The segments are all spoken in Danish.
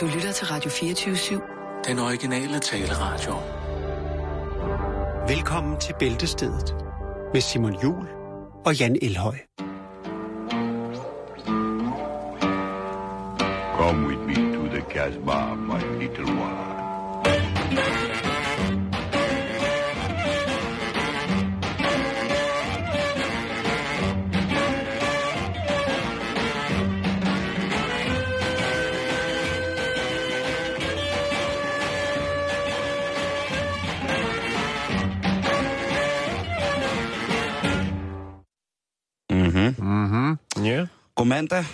Du lytter til Radio 24-7. Den originale taleradio. Velkommen til Bæltestedet med Simon Jul og Jan Elhøj. Come with me to the Casbah, my little one. God mandag,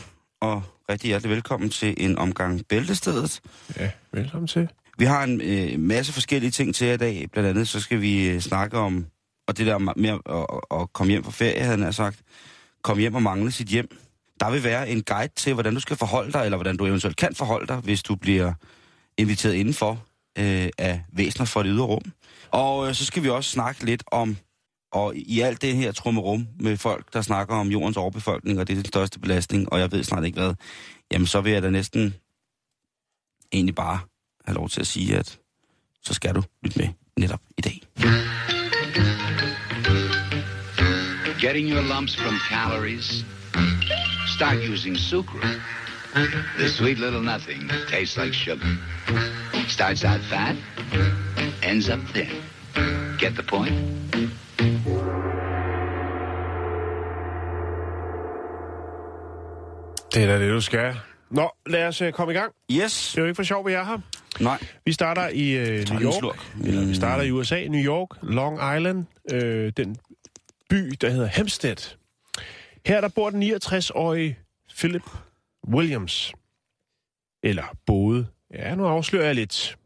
og rigtig hjertelig velkommen til en omgang Bæltestedet. Ja, velkommen til. Vi har en øh, masse forskellige ting til i dag. Blandt andet så skal vi øh, snakke om, og det der med at, at, komme hjem fra ferie, havde han sagt, komme hjem og mangle sit hjem. Der vil være en guide til, hvordan du skal forholde dig, eller hvordan du eventuelt kan forholde dig, hvis du bliver inviteret indenfor øh, af væsener fra det ydre rum. Og øh, så skal vi også snakke lidt om, og i alt det her trummerum med folk, der snakker om jordens overbefolkning, og det er den største belastning, og jeg ved snart ikke hvad, jamen så vil jeg da næsten egentlig bare have lov til at sige, at så skal du lytte med netop i dag. Getting your lumps from calories? Start using sucrose. The sweet little nothing that tastes like sugar. Starts out fat, ends up thin. Get the point? Det er da det, du skal. Nå, lad os uh, komme i gang. Yes. Det er jo ikke for sjov, vi er her. Nej. Vi starter i uh, New York. Eller, vi starter i USA, New York, Long Island, øh, den by, der hedder Hempstead. Her der bor den 69-årige Philip Williams. Eller boede. Ja, nu afslører jeg lidt.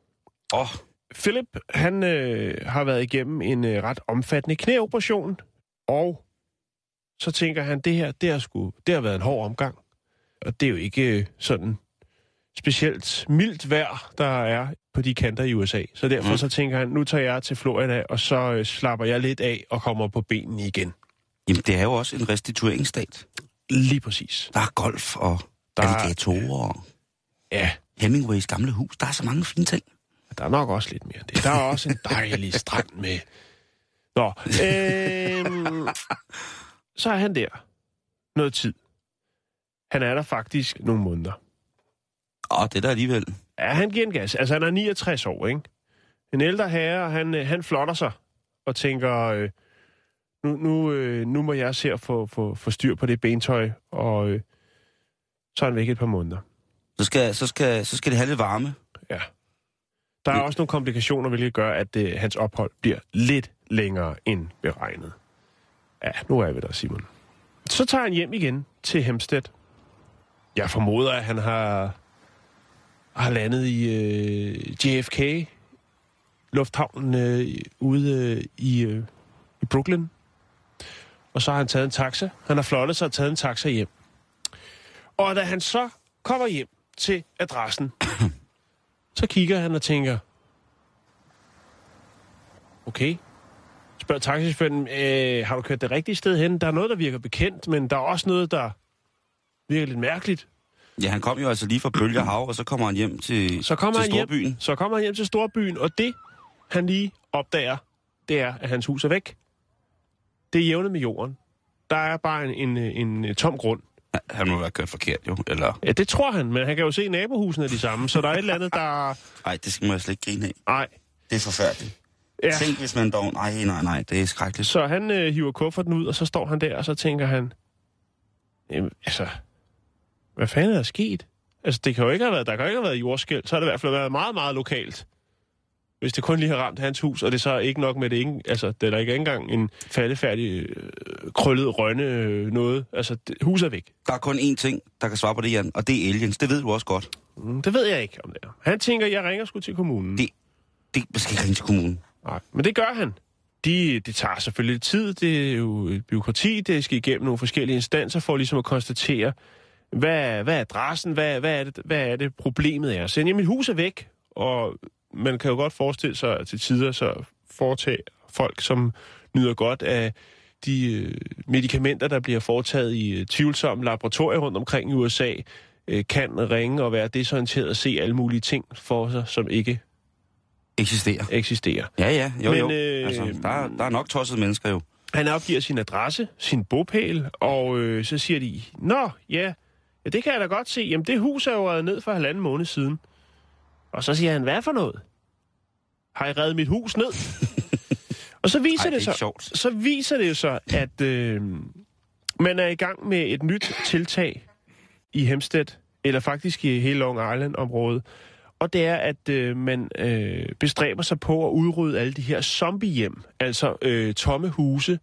Åh, oh, Philip, han øh, har været igennem en øh, ret omfattende knæoperation, og så tænker han, det her, det har, sgu, det har været en hård omgang. Og det er jo ikke øh, sådan specielt mildt vejr, der er på de kanter i USA. Så derfor Mm. så tænker han, nu tager jeg til Florida, og så øh, slapper jeg lidt af og kommer på benene igen. jamen det er jo også en restitueringsstat. Lige præcis. Der er golf og Der der er- alligatorer og Ja, Hemingways gamle hus. Der er så mange fine ting. Der er nok også lidt mere. Der er også en dejlig strand med... Nå, øhm, så er han der noget tid. Han er der faktisk nogle måneder. Åh, det er der alligevel. Ja, han giver en gas. Altså, han er 69 år, ikke? En ældre herre, han, øh, han flotter sig og tænker, øh, nu, nu, øh, nu må jeg se at få, få, få styr på det bentøj, og øh, så er han væk et par måneder. Så skal, så skal, så skal det have lidt varme. Der er også nogle komplikationer, hvilket gør, at øh, hans ophold bliver lidt længere end beregnet. Ja, nu er vi der, Simon. Så tager han hjem igen til Hempstead. Jeg formoder, at han har, har landet i øh, JFK, lufthavnen øh, ude øh, i, øh, i Brooklyn. Og så har han taget en taxa. Han har flottet sig og taget en taxa hjem. Og da han så kommer hjem til adressen, så kigger han og tænker, okay, spørger taxichaufføren, øh, har du kørt det rigtige sted hen? Der er noget, der virker bekendt, men der er også noget, der virker lidt mærkeligt. Ja, han kom jo altså lige fra Bølgehav, og så kommer han hjem til, Så kommer, til han hjem, Storbyen. så kommer han hjem til Storbyen, og det, han lige opdager, det er, at hans hus er væk. Det er jævnet med jorden. Der er bare en, en, en, en tom grund. Han må være kørt forkert, jo. Eller, Ja, det tror han, men han kan jo se, at nabohusene er de samme, så der er et eller andet, der... nej, det skal man slet ikke grine af. Nej. Det er forfærdeligt. Ja. Tænk, hvis man dog... Nej, nej, nej, det er skrækkeligt. Så han øh, hiver kufferten ud, og så står han der, og så tænker han, jamen, altså, hvad fanden er der sket? Altså, det kan jo ikke have været, der kan jo ikke have været jordskæld, så har det i hvert fald været meget, meget lokalt. Hvis det kun lige har ramt hans hus, og det er så ikke nok med det, ikke, altså, det er der ikke engang en faldefærdig, øh, krøllet rønne øh, noget. Altså, det, huset er væk. Der er kun én ting, der kan svare på det, Jan, og det er aliens. Det ved du også godt. Mm, det ved jeg ikke, om det er. Han tænker, jeg ringer sgu til kommunen. Det- Det man skal ikke ringe til kommunen. Nej, men det gør han. De, det tager selvfølgelig lidt tid. Det er jo et byråkrati. Det skal igennem nogle forskellige instanser for ligesom at konstatere, hvad, hvad er adressen, hvad, hvad, er det, hvad er det problemet er. Så jamen, mit hus er væk, og man kan jo godt forestille sig at til tider, så foretage folk, som nyder godt af de øh, medicamenter, der bliver foretaget i øh, tvivlsomme laboratorier rundt omkring i USA, øh, kan ringe og være desorienteret og se alle mulige ting for sig, som ikke Eksisterer. eksisterer. Ja, ja, jo, Men, jo. øh, Altså, der, er- der er nok tossede mennesker jo. Han opgiver sin adresse, sin bopæl, og øh, så siger de, Nå, ja, ja, det kan jeg da godt se. Jamen, det hus er jo ned for halvanden måned siden. Og så siger han, hvad for noget? Har I reddet mit hus ned? og så viser Ej, det det, så, sjovt. så viser det så, at øh, man er i gang med et nyt tiltag i Hempstead, eller faktisk i hele Long Island-området. Og det er, at øh, man øh, bestræber sig på at udrydde alle de her zombiehjem, altså øh, tomme huse,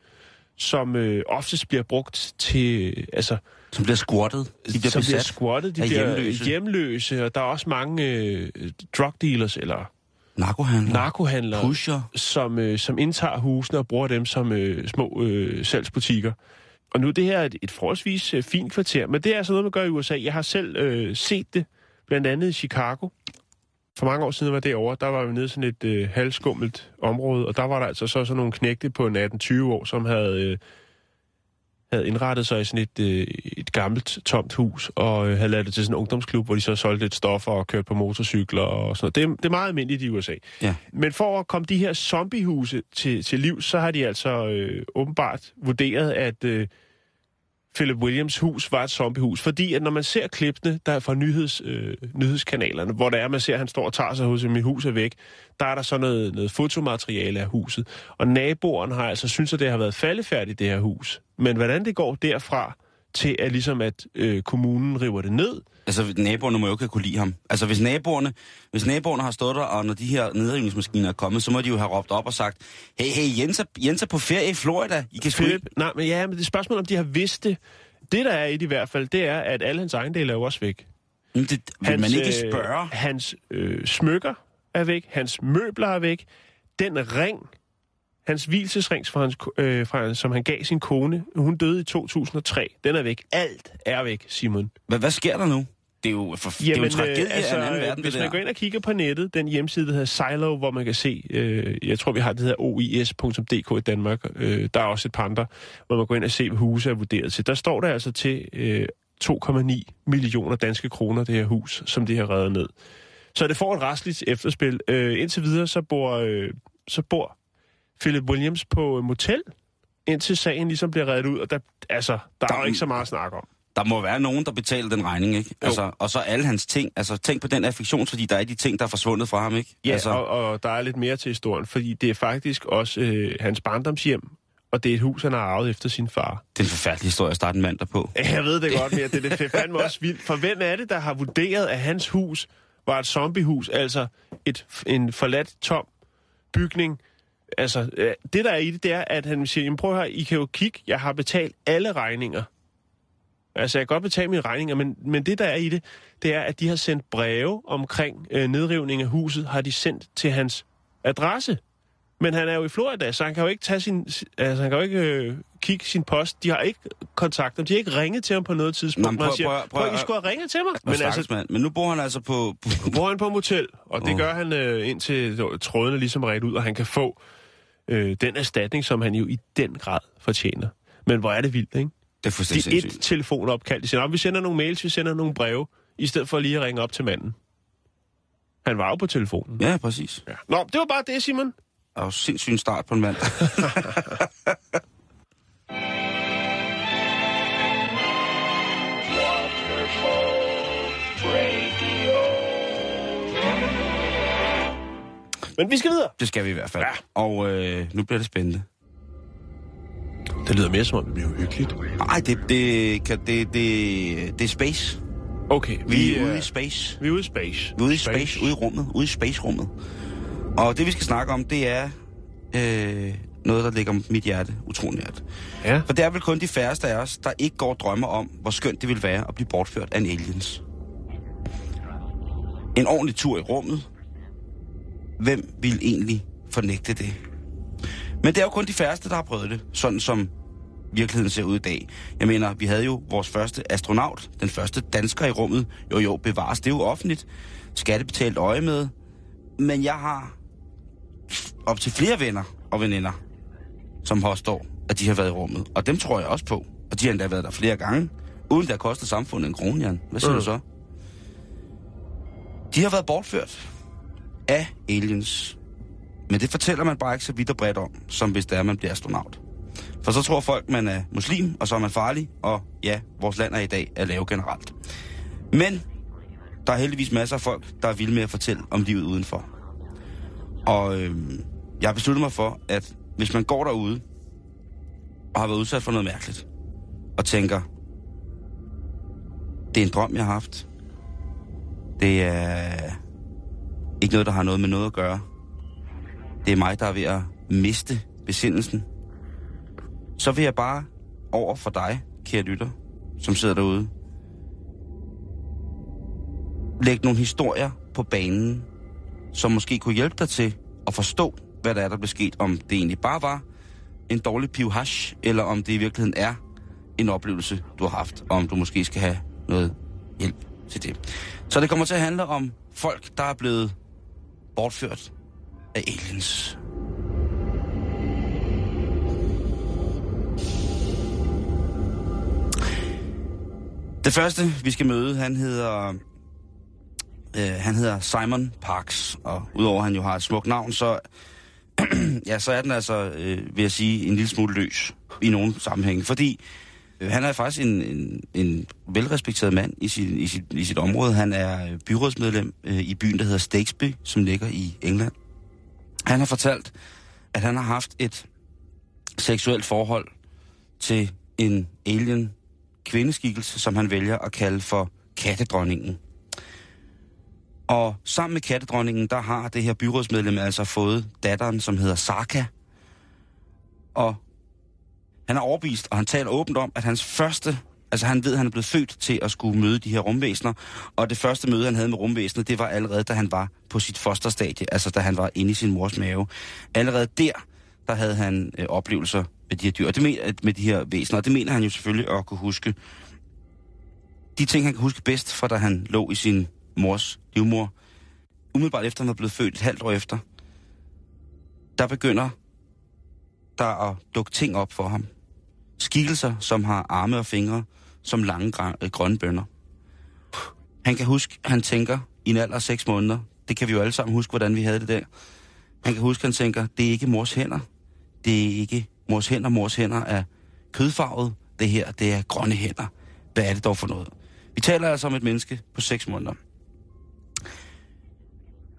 som øh, oftest bliver brugt til, altså, Som bliver squattet. De bliver som bliver squattet, de bliver hjemløse. hjemløse, og der er også mange øh, drug dealers eller Narkohandler. narkohandlere, Pusher. som, øh, som indtager husene og bruger dem som øh, små øh, salgsbutikker. Og nu det her er et, et forholdsvis øh, fint kvarter, men det er altså noget, man gør i USA. Jeg har selv øh, set det, blandt andet i Chicago. For mange år siden var det over, der var vi nede i sådan et øh, halvskummelt område, og der var der altså så sådan nogle knægte på 18-20 år, som havde, øh, havde indrettet sig i sådan et, øh, et gammelt, tomt hus, og øh, havde lavet det til sådan en ungdomsklub, hvor de så solgte lidt stoffer og kørte på motorcykler og sådan noget. Det, er- det er meget almindeligt i USA. Ja. Men for at komme de her zombiehuse til, til liv, så har de altså øh, åbenbart vurderet, at øh, Philip Williams hus var et zombiehus. Fordi at når man ser klippene, der er fra nyheds, øh, nyhedskanalerne, hvor der er, man ser, at han står og tager sig hos mit hus er væk, der er der så noget, noget fotomateriale af huset. Og naboerne har altså synes, at det har været faldefærdigt, det her hus. Men hvordan det går derfra til, at ligesom at øh, kommunen river det ned, Altså, naboerne må jo ikke kunne lide ham. Altså, hvis naboerne, hvis naboerne har stået der, og når de her nedrivningsmaskiner er kommet, så må de jo have råbt op og sagt, hey, hey, Jens er, Jens er på ferie i Florida. I kan sgu Philip, ikke... nej, men ja, men det er spørgsmål, om de har vidst det. Det, der er i det i hvert fald, det er, at alle hans ejendele er jo også væk. Jamen, det, vil man ikke spørge? Øh, hans øh, smykker er væk, hans møbler er væk, den ring, hans hvilesesring, fra hans, øh, fra, som han gav sin kone, hun døde i 2003, den er væk. Alt er væk, Simon. Hvad, hvad sker der nu? Det er jo, for, det er jo en tragedie øh, altså, af en anden verden, hvis det man går ind og kigger på nettet, den hjemmeside, der hedder Silo, hvor man kan se, øh, jeg tror, vi har det hedder ois.dk i Danmark, øh, der er også et par andre, hvor man går ind og ser, hvad huse er vurderet til. Der står der altså til øh, 2,9 millioner danske kroner, det her hus, som de har reddet ned. Så det får et restligt efterspil. Øh, indtil videre, så bor, øh, så bor Philip Williams på et motel, indtil sagen ligesom bliver reddet ud, og der, altså, der, der er jo ikke så meget at snakke om. Der må være nogen, der betaler den regning, ikke? Altså, og så alle hans ting. Altså, tænk på den affektionsværdi, der er de ting, der er forsvundet fra ham, ikke? Ja, altså, og, og der er lidt mere til historien, fordi det er faktisk også øh, hans barndomshjem, og det er et hus, han har arvet efter sin far. det er en forfærdelig historie at starte en mand der på. Jeg ved det godt, men det, det er fandme også vildt. For hvem er det, der har vurderet, at hans hus var et zombiehus, altså et, en forladt, tom bygning? Altså, øh, det der er i det, det er, at han siger, jamen prøv her, I kan jo kigge, jeg har betalt alle regninger. Altså, jeg kan godt betale mine regninger, men, men det, der er i det, det er, at de har sendt breve omkring øh, nedrivning af huset, har de sendt til hans adresse. Men han er jo i Florida, så han kan jo ikke tage sin, altså han kan jo ikke øh, kigge sin post. De har ikke kontakt ham. De har ikke ringet til ham på noget tidspunkt. Nå, men prøv- siger, prøv- prøv- prøv, I skulle have ringet til mig. Men, Men altså, mand. Men nu bor han altså på... på bor han på motel, og det Åh. gør han øh, indtil trådene ligesom ret ud, og han kan få øh, den erstatning, som han jo i den grad fortjener. Men hvor er det vildt, ikke? det er fuldstændig Det er et sindssygt. telefonopkald. De "Nå, vi sender nogle mails, vi sender nogle breve, i stedet for lige at ringe op til manden. Han var jo på telefonen. Ja, præcis. Ja. Nå, det var bare det, Simon. Er jo sindssygt en start på en mand. Men vi skal videre. det skal vi i hvert fald. Ja. Og øh, nu bliver det spændende. Det lyder mere som om, det bliver hyggeligt. Nej, det, det, kan, det, det, det er space. Okay, Vi er øh, ude i space. Vi er ude i space. Vi er ude i space, ude i rummet, ude i space-rummet. Og det, vi skal snakke om, det er øh, noget, der ligger mit hjerte utrolig nært. Ja. For det er vel kun de færreste af os, der ikke går drømmer om, hvor skønt det vil være at blive bortført af en aliens. En ordentlig tur i rummet. Hvem vil egentlig fornægte det? Men det er jo kun de færreste, der har prøvet det, sådan som virkeligheden ser ud i dag. Jeg mener, vi havde jo vores første astronaut, den første dansker i rummet. Jo jo, bevares, det er jo offentligt. Skattebetalt øje med. Men jeg har op til flere venner og veninder, som påstår, at de har været i rummet. Og dem tror jeg også på. Og de har endda været der flere gange. uden det har kostet samfundet en krone, Jan. Hvad siger Mm. du så? De har været bortført af aliens. Men det fortæller man bare ikke så vidt og bredt om, som hvis det er, man bliver astronaut. For så tror folk, man er muslim, og så er man farlig, og ja, vores land er i dag er lave generelt. Men der er heldigvis masser af folk, der er vilde med at fortælle om livet udenfor. Og øh, jeg har besluttet mig for, at hvis man går derude og har været udsat for noget mærkeligt, og tænker, det er en drøm, jeg har haft. Det er ikke noget, der har noget med noget at gøre. Det er mig, der er ved at miste besindelsen. Så vil jeg bare over for dig, kære lytter, som sidder derude, lægge nogle historier på banen, som måske kunne hjælpe dig til at forstå, hvad der er, der blev sket. Om det egentlig bare var en dårlig piv hash, eller om det i virkeligheden er en oplevelse, du har haft, og om du måske skal have noget hjælp til det. Så det kommer til at handle om folk, der er blevet bortført af aliens. Det første, vi skal møde, han hedder, øh, han hedder Simon Parks, og udover at han jo har et smukt navn, så, ja, så er den altså, øh, vil jeg sige, en lille smule løs i nogle sammenhænge, fordi øh, han er faktisk en, en, en velrespekteret mand i sit, i, sit, i sit område. Han er øh, byrådsmedlem øh, i byen, der hedder Stakesby, som ligger i England. Han har fortalt, at han har haft et seksuelt forhold til en alien kvindeskikkelse, som han vælger at kalde for kattedronningen. Og sammen med kattedronningen, der har det her byrådsmedlem altså fået datteren, som hedder Saka. Og han er overbevist, og han taler åbent om, at hans første... Altså han ved, at han er blevet født til at skulle møde de her rumvæsener. Og det første møde, han havde med rumvæsenet, det var allerede, da han var på sit fosterstadie. Altså da han var inde i sin mors mave. Allerede der, der havde han øh, oplevelser med de her dyr, og det mener, med de her væsener. Og det mener han jo selvfølgelig at kunne huske. De ting, han kan huske bedst fra da han lå i sin mors livmor, umiddelbart efter han var blevet født, et halvt år efter, der begynder der at dukke ting op for ham. Skikkelser, som har arme og fingre, som lange øh, grønne bønder. Han kan huske, han tænker i en alder af seks måneder, det kan vi jo alle sammen huske, hvordan vi havde det der. Han kan huske, han tænker, det er ikke mors hænder. Det er ikke mors hænder. Mors hænder er kødfarvet. Det her, det er grønne hænder. Hvad er det dog for noget? Vi taler altså om et menneske på seks måneder.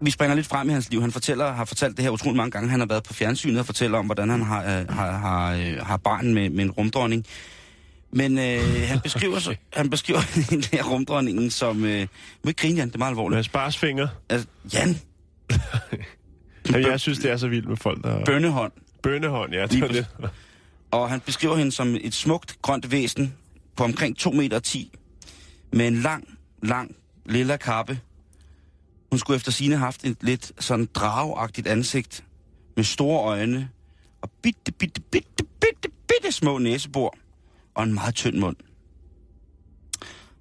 Vi springer lidt frem i hans liv. Han fortæller, har fortalt det her utrolig mange gange. Han har været på fjernsynet og fortæller om, hvordan han har, øh, har, har, øh, har barn med, med en rumdronning. Men øh, han beskriver, så, han beskriver den der rumdronningen som... Øh, må ikke grine, Jan, det er meget alvorligt. Med sparsfinger. Altså, Jan, Jamen, jeg synes, det er så vildt med folk, der... bønnehånd. Bønnehånd, ja. Det er det. Og han beskriver hende som et smukt grønt væsen på omkring 2 meter 10, med en lang, lang lilla kappe. Hun skulle efter sine haft et lidt sådan dragagtigt ansigt, med store øjne, og bitte, bitte, bitte, bitte, bitte små næsebor, og en meget tynd mund.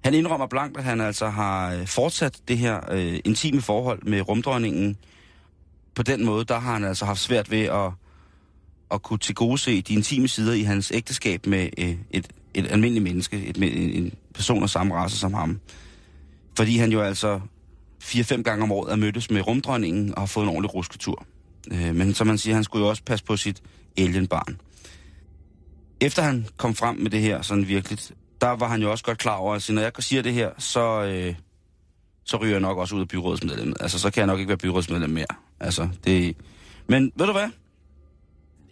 Han indrømmer blankt, at han altså har øh, fortsat det her øh, intime forhold med rumdronningen. På den måde, der har han altså haft svært ved at at kunne tilgodese de intime sider i hans ægteskab med øh, et, et almindeligt menneske, et, en, en person af samme race som ham. Fordi han jo altså fire-fem gange om året er mødtes med rumdronningen og har fået en ordentlig rusketur. Øh, men som man siger, han skulle jo også passe på sit alienbarn. Efter han kom frem med det her sådan virkeligt, der var han jo også godt klar over, at når jeg siger det her, så, øh, så ryger jeg nok også ud af byrådsmedlemmet. Altså, så kan jeg nok ikke være byrådsmedlem mere. Altså, det... Men ved du hvad?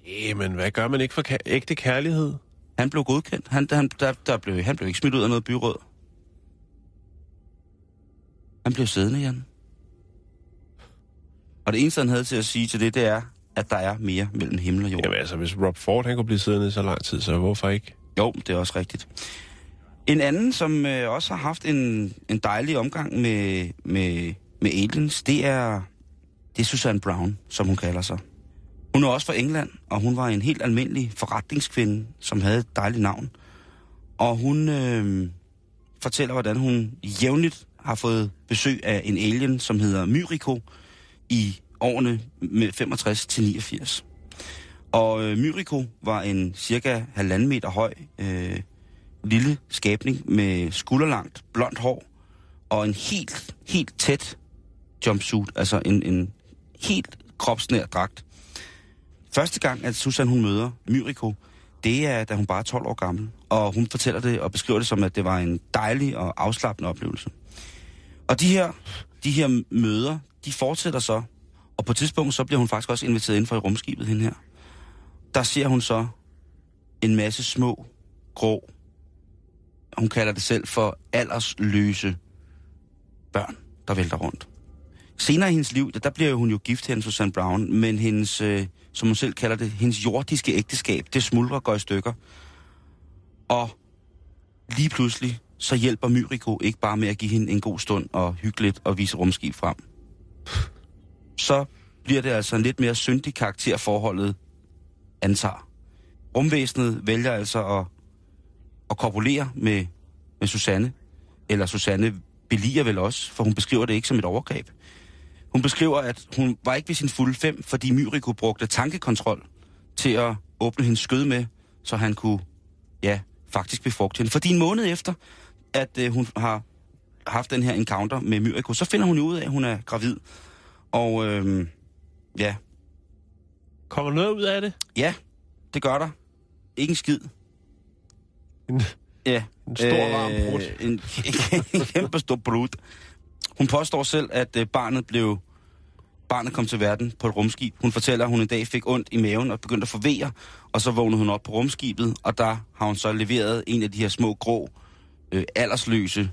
Nej, men hvad gør man ikke for ka- ægte kærlighed? Han blev godkendt. Han, han, der, der blev, han blev ikke smidt ud af noget byråd. Han blev siddende, Jan. Og det eneste, han havde til at sige til det, det er, at der er mere mellem himmel og jord. Jamen altså, hvis Rob Ford han kunne blive siddende så lang tid, så hvorfor ikke? Jo, det er også rigtigt. En anden, som øh, også har haft en, en dejlig omgang med, med, med aliens, det er, det er Susan Brown, som hun kalder sig. Hun er også fra England, og hun var en helt almindelig forretningskvinde, som havde et dejligt navn. Og hun øh, fortæller, hvordan hun jævnligt har fået besøg af en alien, som hedder Myriko, i årene med 65 til 89. Og øh, Myriko var en cirka halvanden meter høj øh, lille skabning med skulderlangt blondt hår og en helt, helt tæt jumpsuit, altså en, en helt kropsnær dragt. Første gang, at Susan hun møder Myriko, det er, da hun bare er 12 år gammel. Og hun fortæller det og beskriver det som, at det var en dejlig og afslappende oplevelse. Og de her, de her møder, de fortsætter så. Og på et tidspunkt, så bliver hun faktisk også inviteret ind for i rumskibet, hende her. Der ser hun så en masse små, grå, hun kalder det selv for aldersløse børn, der vælter rundt. Senere i hendes liv, der bliver hun jo gift til Susanne Brown, men hendes, øh, som hun selv kalder det, hendes jordiske ægteskab, det smuldrer og går i stykker. Og lige pludselig, så hjælper Myriko ikke bare med at give hende en god stund og hyggeligt og vise rumskib frem. Så bliver det altså en lidt mere syndig karakter forholdet antager. Rumvæsenet vælger altså at, at korpulere med, med Susanne, eller Susanne beliger vel også, for hun beskriver det ikke som et overgreb. Hun beskriver, at hun var ikke ved sin fulde fem, fordi Myriko brugte tankekontrol til at åbne hendes skød med, så han kunne, ja, faktisk befrugte hende. Fordi en måned efter, at øh, hun har haft den her encounter med Myriko, så finder hun jo ud af, at hun er gravid. Og øh, ja, Kommer noget ud af det? ja, det gør der. Ikke en skid. En, Ja. en stor varm brud. En, en kæmpe stor brud. Hun påstår selv, at øh, barnet blev barnet kom til verden på et rumskib. Hun fortæller, at hun en dag fik ondt i maven og begyndte at forvære, og så vågnede hun op på rumskibet, og der har hun så leveret en af de her små, grå, øh, aldersløse,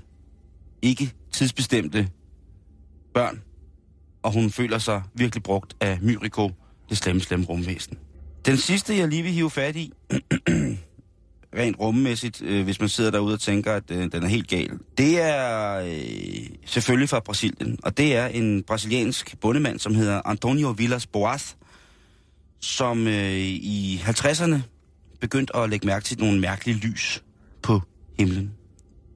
ikke tidsbestemte børn, og hun føler sig virkelig brugt af Myriko, det slemme, slemme rumvæsen. Den sidste, jeg lige vil hive fat i, rent rummæssigt, øh, hvis man sidder derude og tænker, at øh, den er helt gal. Det er øh, selvfølgelig fra Brasilien, og det er en brasiliansk bondemand, som hedder Antonio Villas Boas, som øh, i 50'erne begyndte at lægge mærke til nogle mærkelige lys på himlen.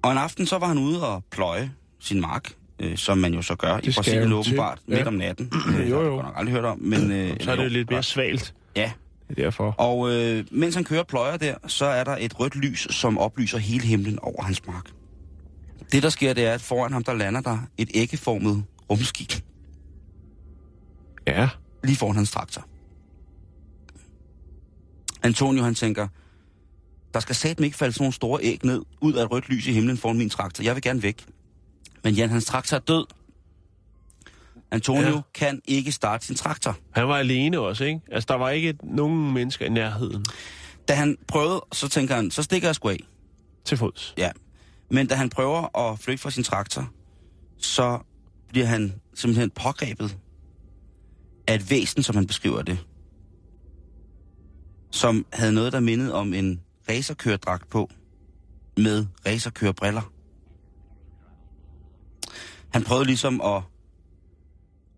Og en aften så var han ude og pløje sin mark, øh, som man jo så gør i Det skal Brasilien åbenbart. Ja. midt om natten. Øh, Jo, har jeg jo. godt nok aldrig hørt om, men... Øh, så er det jo, lidt mere svalt. Ja, Det er derfor. og øh, mens han kører pløjer der, så er der et rødt lys, som oplyser hele himlen over hans mark. Det, der sker, det er, at foran ham, der lander der et æggeformet rumskib, Ja. lige foran hans traktor. Antonio, han tænker, der skal satme ikke falde sådan nogle store æg ned, ud af et rødt lys i himlen foran min traktor. Jeg vil gerne væk. Men Jan, hans traktor er død. Antonio Ja. kan ikke starte sin traktor. Han var alene også, ikke? Altså, der var ikke nogen mennesker i nærheden Da han prøvede, så tænker han, så stikker jeg sgu af. til fods. Ja. Men da han prøver at flygte fra sin traktor, så bliver han simpelthen pågrebet af et væsen, som han beskriver det. Som havde noget, der mindede om en racerkørdragt på, med racerkørebriller. Han prøvede ligesom at,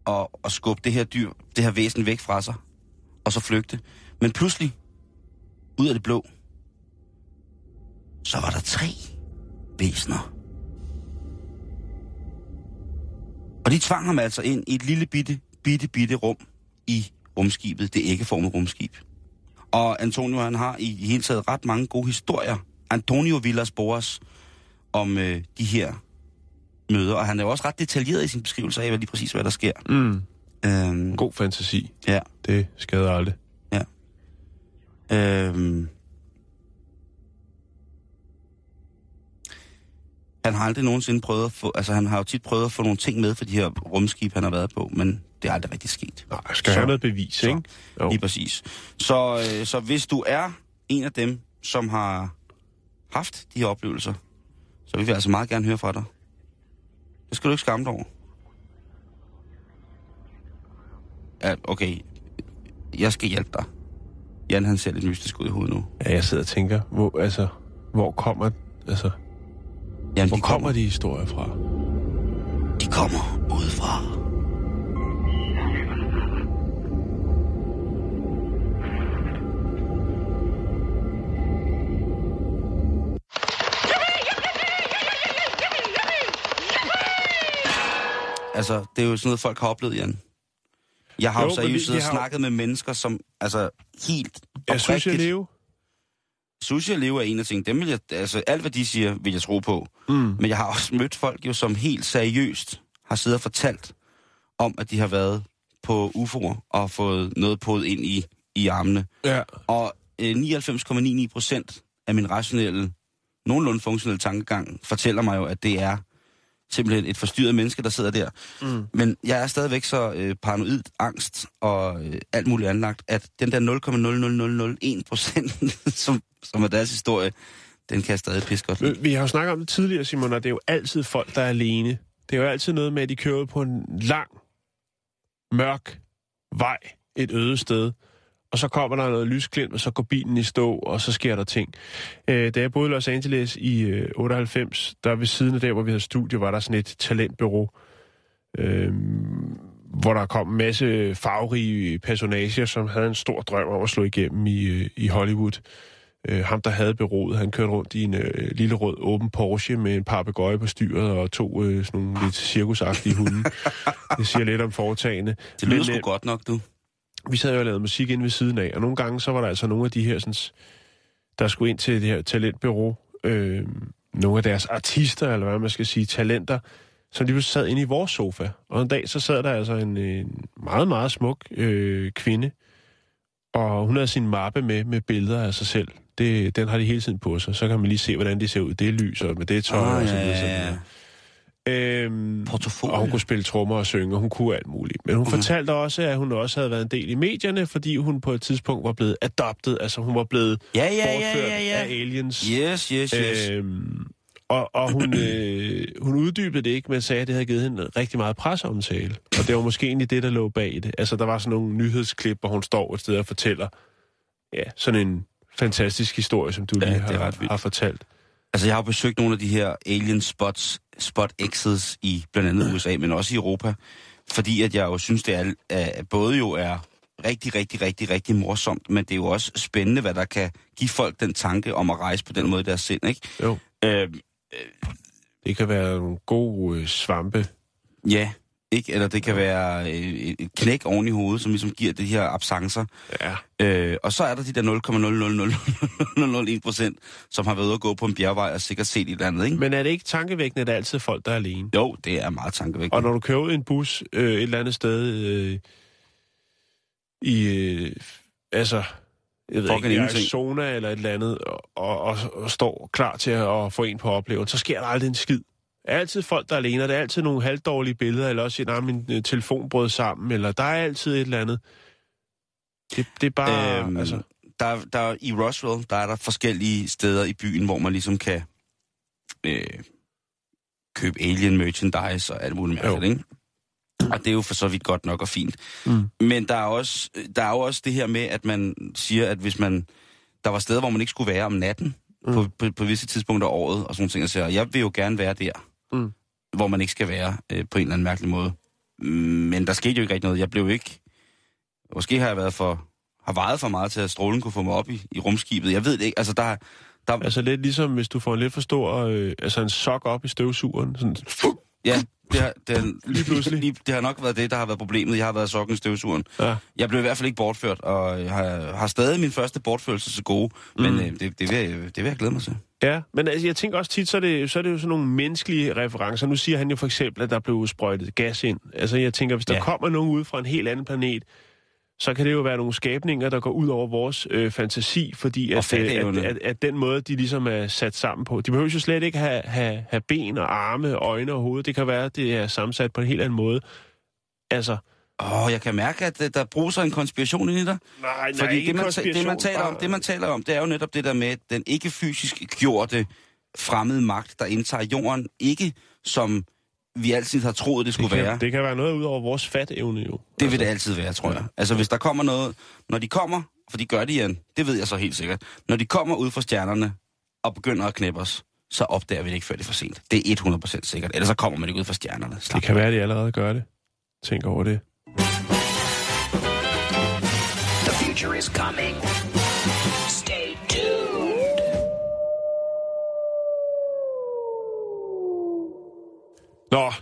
at, at skubbe det her dyr, det her væsen væk fra sig, og så flygte. Men pludselig, ud af det blå, så var der tre væsener. Og de tvang ham altså ind i et lille bitte, bitte, bitte rum i rumskibet, det æggeformede rumskib. Og Antonio, han har i det hele taget ret mange gode historier. Antonio Villas Boas om øh, de her møder, og han er jo også ret detaljeret i sin beskrivelse af, hvad lige præcis hvad der sker. Mm. Øhm, God fantasi. Ja. Det skader aldrig. Øhm, han har aldrig nogensinde prøvet at få, altså han har jo tit prøvet at få nogle ting med for de her rumskib, han har været på, men det er aldrig rigtig sket. Nej, jeg skal Så- have noget bevis, så- ikke? Jo. Lige præcis. Så, øh, så hvis du er en af dem, som har haft de her oplevelser, så vil vi altså meget gerne høre fra dig. Det skal du ikke skamme dig over. Ja, okay. Jeg skal hjælpe dig. Jan, han ser lidt mystisk ud i hovedet nu. Ja, jeg sidder og tænker, hvor, altså, hvor kommer, altså, Jan, hvor de kommer de historier fra? De kommer udefra. Altså, det er jo sådan noget, folk har oplevet, Jan. Jeg har jo, Jo, seriøst det- siddet og snakket med mennesker, som altså helt Jeg synes, jeg lever. Sushi og Leo er en af ting. Dem vil jeg, altså, alt hvad de siger, vil jeg tro på. Mm. Men jeg har også mødt folk, jo, som helt seriøst har siddet og fortalt om, at de har været på UFO'er og fået noget på ind i, i armene. Ja. Og øh, 99,99 procent af min rationelle, nogenlunde funktionelle tankegang fortæller mig jo, at det er simpelthen et forstyrret menneske, der sidder der. Mm. Men jeg er stadigvæk så øh, paranoid, angst og øh, alt muligt anlagt, at den der 0,0001 procent, som, som er deres historie, den kan jeg stadig pisse godt lide. Vi har jo snakket om det tidligere, Simon, og det er jo altid folk, der er alene. Det er jo altid noget med, at de kører på en lang, mørk vej et øde sted, og så kommer der noget lysklint, og så går bilen i stå, og så sker der ting. Øh, da jeg boede i Los Angeles i øh, 98, der ved siden af der, hvor vi havde studie, var der sådan et talentbyrå, øh, hvor der kom en masse farverige personager, som havde en stor drøm om at slå igennem i, øh, i Hollywood. Øh, ham, der havde byrådet, han kørte rundt i en øh, lille rød åben Porsche med en papegøje på styret og to øh, sådan nogle lidt cirkusagtige hunde. det siger lidt om foretagene. Det lyder Men, sgu øh, godt nok, du. Vi sad jo og lavede musik inde ved siden af, og nogle gange så var der altså nogle af de her, sådan, der skulle ind til det her talentbyrå, øh, nogle af deres artister, eller hvad man skal sige, talenter, som lige sad inde i vores sofa. Og en dag så sad der altså en, en meget, meget smuk øh, kvinde, og hun havde sin mappe med, med billeder af sig selv. Det, den har de hele tiden på sig. Så kan man lige se, hvordan de ser ud. Det er lys, og med det tøj, Ah, og så ja, ja, ja. Øhm, Portfolio. og hun kunne spille trommer og synge, og hun kunne alt muligt. Men hun Mhm. fortalte også, at hun også havde været en del i medierne, fordi hun på et tidspunkt var blevet adoptet, altså hun var blevet Ja, ja, ja, bortført ja, af ja. aliens. Yes, yes, yes. Øhm, og og hun, øh, hun uddybede det ikke, men sagde, at det havde givet hende rigtig meget presseomtale. Og det var måske egentlig det, der lå bag det. Altså, der var sådan nogle nyhedsklip, hvor hun står et sted og fortæller ja, sådan en fantastisk historie, som du Ja, lige har, ret har fortalt. Altså, jeg har jo besøgt nogle af de her alien spots, spot X's i blandt andet USA, men også i Europa. Fordi at jeg jo synes, det er, er, både jo er rigtig, rigtig, rigtig, rigtig morsomt, men det er jo også spændende, hvad der kan give folk den tanke om at rejse på den måde i deres sind, ikke? Jo. Øh, Det kan være nogle gode øh, svampe. ja, ikke? Eller det kan være øh, et, et knæk oven i hovedet, som ligesom giver de her absancer. Ja. Øh, og så er der de der 0,00001 procent, som har været ude at gå på en bjergvej og sikkert set et eller andet, ikke? Men er det ikke tankevækkende, at det er altid folk, der er alene? Jo, det er meget tankevækkende. Og når du kører ud i en bus øh, et eller andet sted øh, i, øh, altså, jeg ved Fucking ikke, i ingenting. Arizona eller et eller andet, og, og, og, og står klar til at, at få en på oplevelsen, så sker der aldrig en skid. Altid folk, der er alene, og det er altid nogle halvdårlige billeder, eller også, at min øh, telefon brød sammen, eller der er altid et eller andet. Det, det er bare, Øhm, altså, der, der, I Roswell, der er der forskellige steder i byen, hvor man ligesom kan øh, købe alien merchandise og alt muligt mærkeligt, ikke? Og det er jo for så vidt godt nok og fint. Mm. Men der er, også, der er jo også det her med, at man siger, at hvis man... Der var steder, hvor man ikke skulle være om natten, mm. på, på, på visse tidspunkter af året, og sådan nogle ting. Og siger, jeg vil jo gerne være der, Mm. hvor man ikke skal være øh, på en eller anden mærkelig måde. Mm, Men der skete jo ikke rigtig noget. Jeg blev ikke... Måske har jeg været for... Har vejet for meget til, at strålen kunne få mig op i, i rumskibet. Jeg ved det ikke. Altså, der, der, altså lidt ligesom, hvis du får en lidt for stor, øh, altså en sok op i støvsugeren, sådan, Ja, det har, det, har, Lige pludselig. Lige, det har nok været det, der har været problemet. Jeg har været sokken i støvsugeren. ja. Jeg blev i hvert fald ikke bortført, og jeg har, har stadig min første bortførelse til gode. Men Mm. øh, det, det, vil, jeg- det vil jeg glæde mig til. Ja, men altså, jeg tænker også tit, så er, det, så er det jo sådan nogle menneskelige referencer. Nu siger han jo for eksempel, at der blev sprøjtet gas ind. Altså, jeg tænker, hvis der ja. kommer nogen ud fra en helt anden planet, så kan det jo være nogle skabninger, der går ud over vores øh, fantasi, fordi at, øh, at, at, at den måde, de ligesom er sat sammen på. De behøver jo slet ikke have, have, have ben og arme, øjne og hoved. Det kan være, at det er sammensat på en helt anden måde. Altså, Åh, jeg kan mærke, at øh, der bruger sig en konspiration ind i dig. nej, Fordi det man, det, man taler om, det, man taler om, det er jo netop det der med den ikke fysisk gjorte fremmede magt, der indtager jorden, ikke som vi altid har troet, det skulle det kan, være. det kan være noget ud over vores fatevne jo. Det vil det altid være, tror jeg. Altså, hvis der kommer noget... Når de kommer, for de gør det igen, det ved jeg så helt sikkert. Når de kommer ud fra stjernerne og begynder at knæppe os, så opdager vi det ikke, før det er for sent. Det er 100% sikkert. Ellers så kommer man ikke ud fra stjernerne. Slap Det kan være, at de allerede gør det. Tænk over det. The future is coming.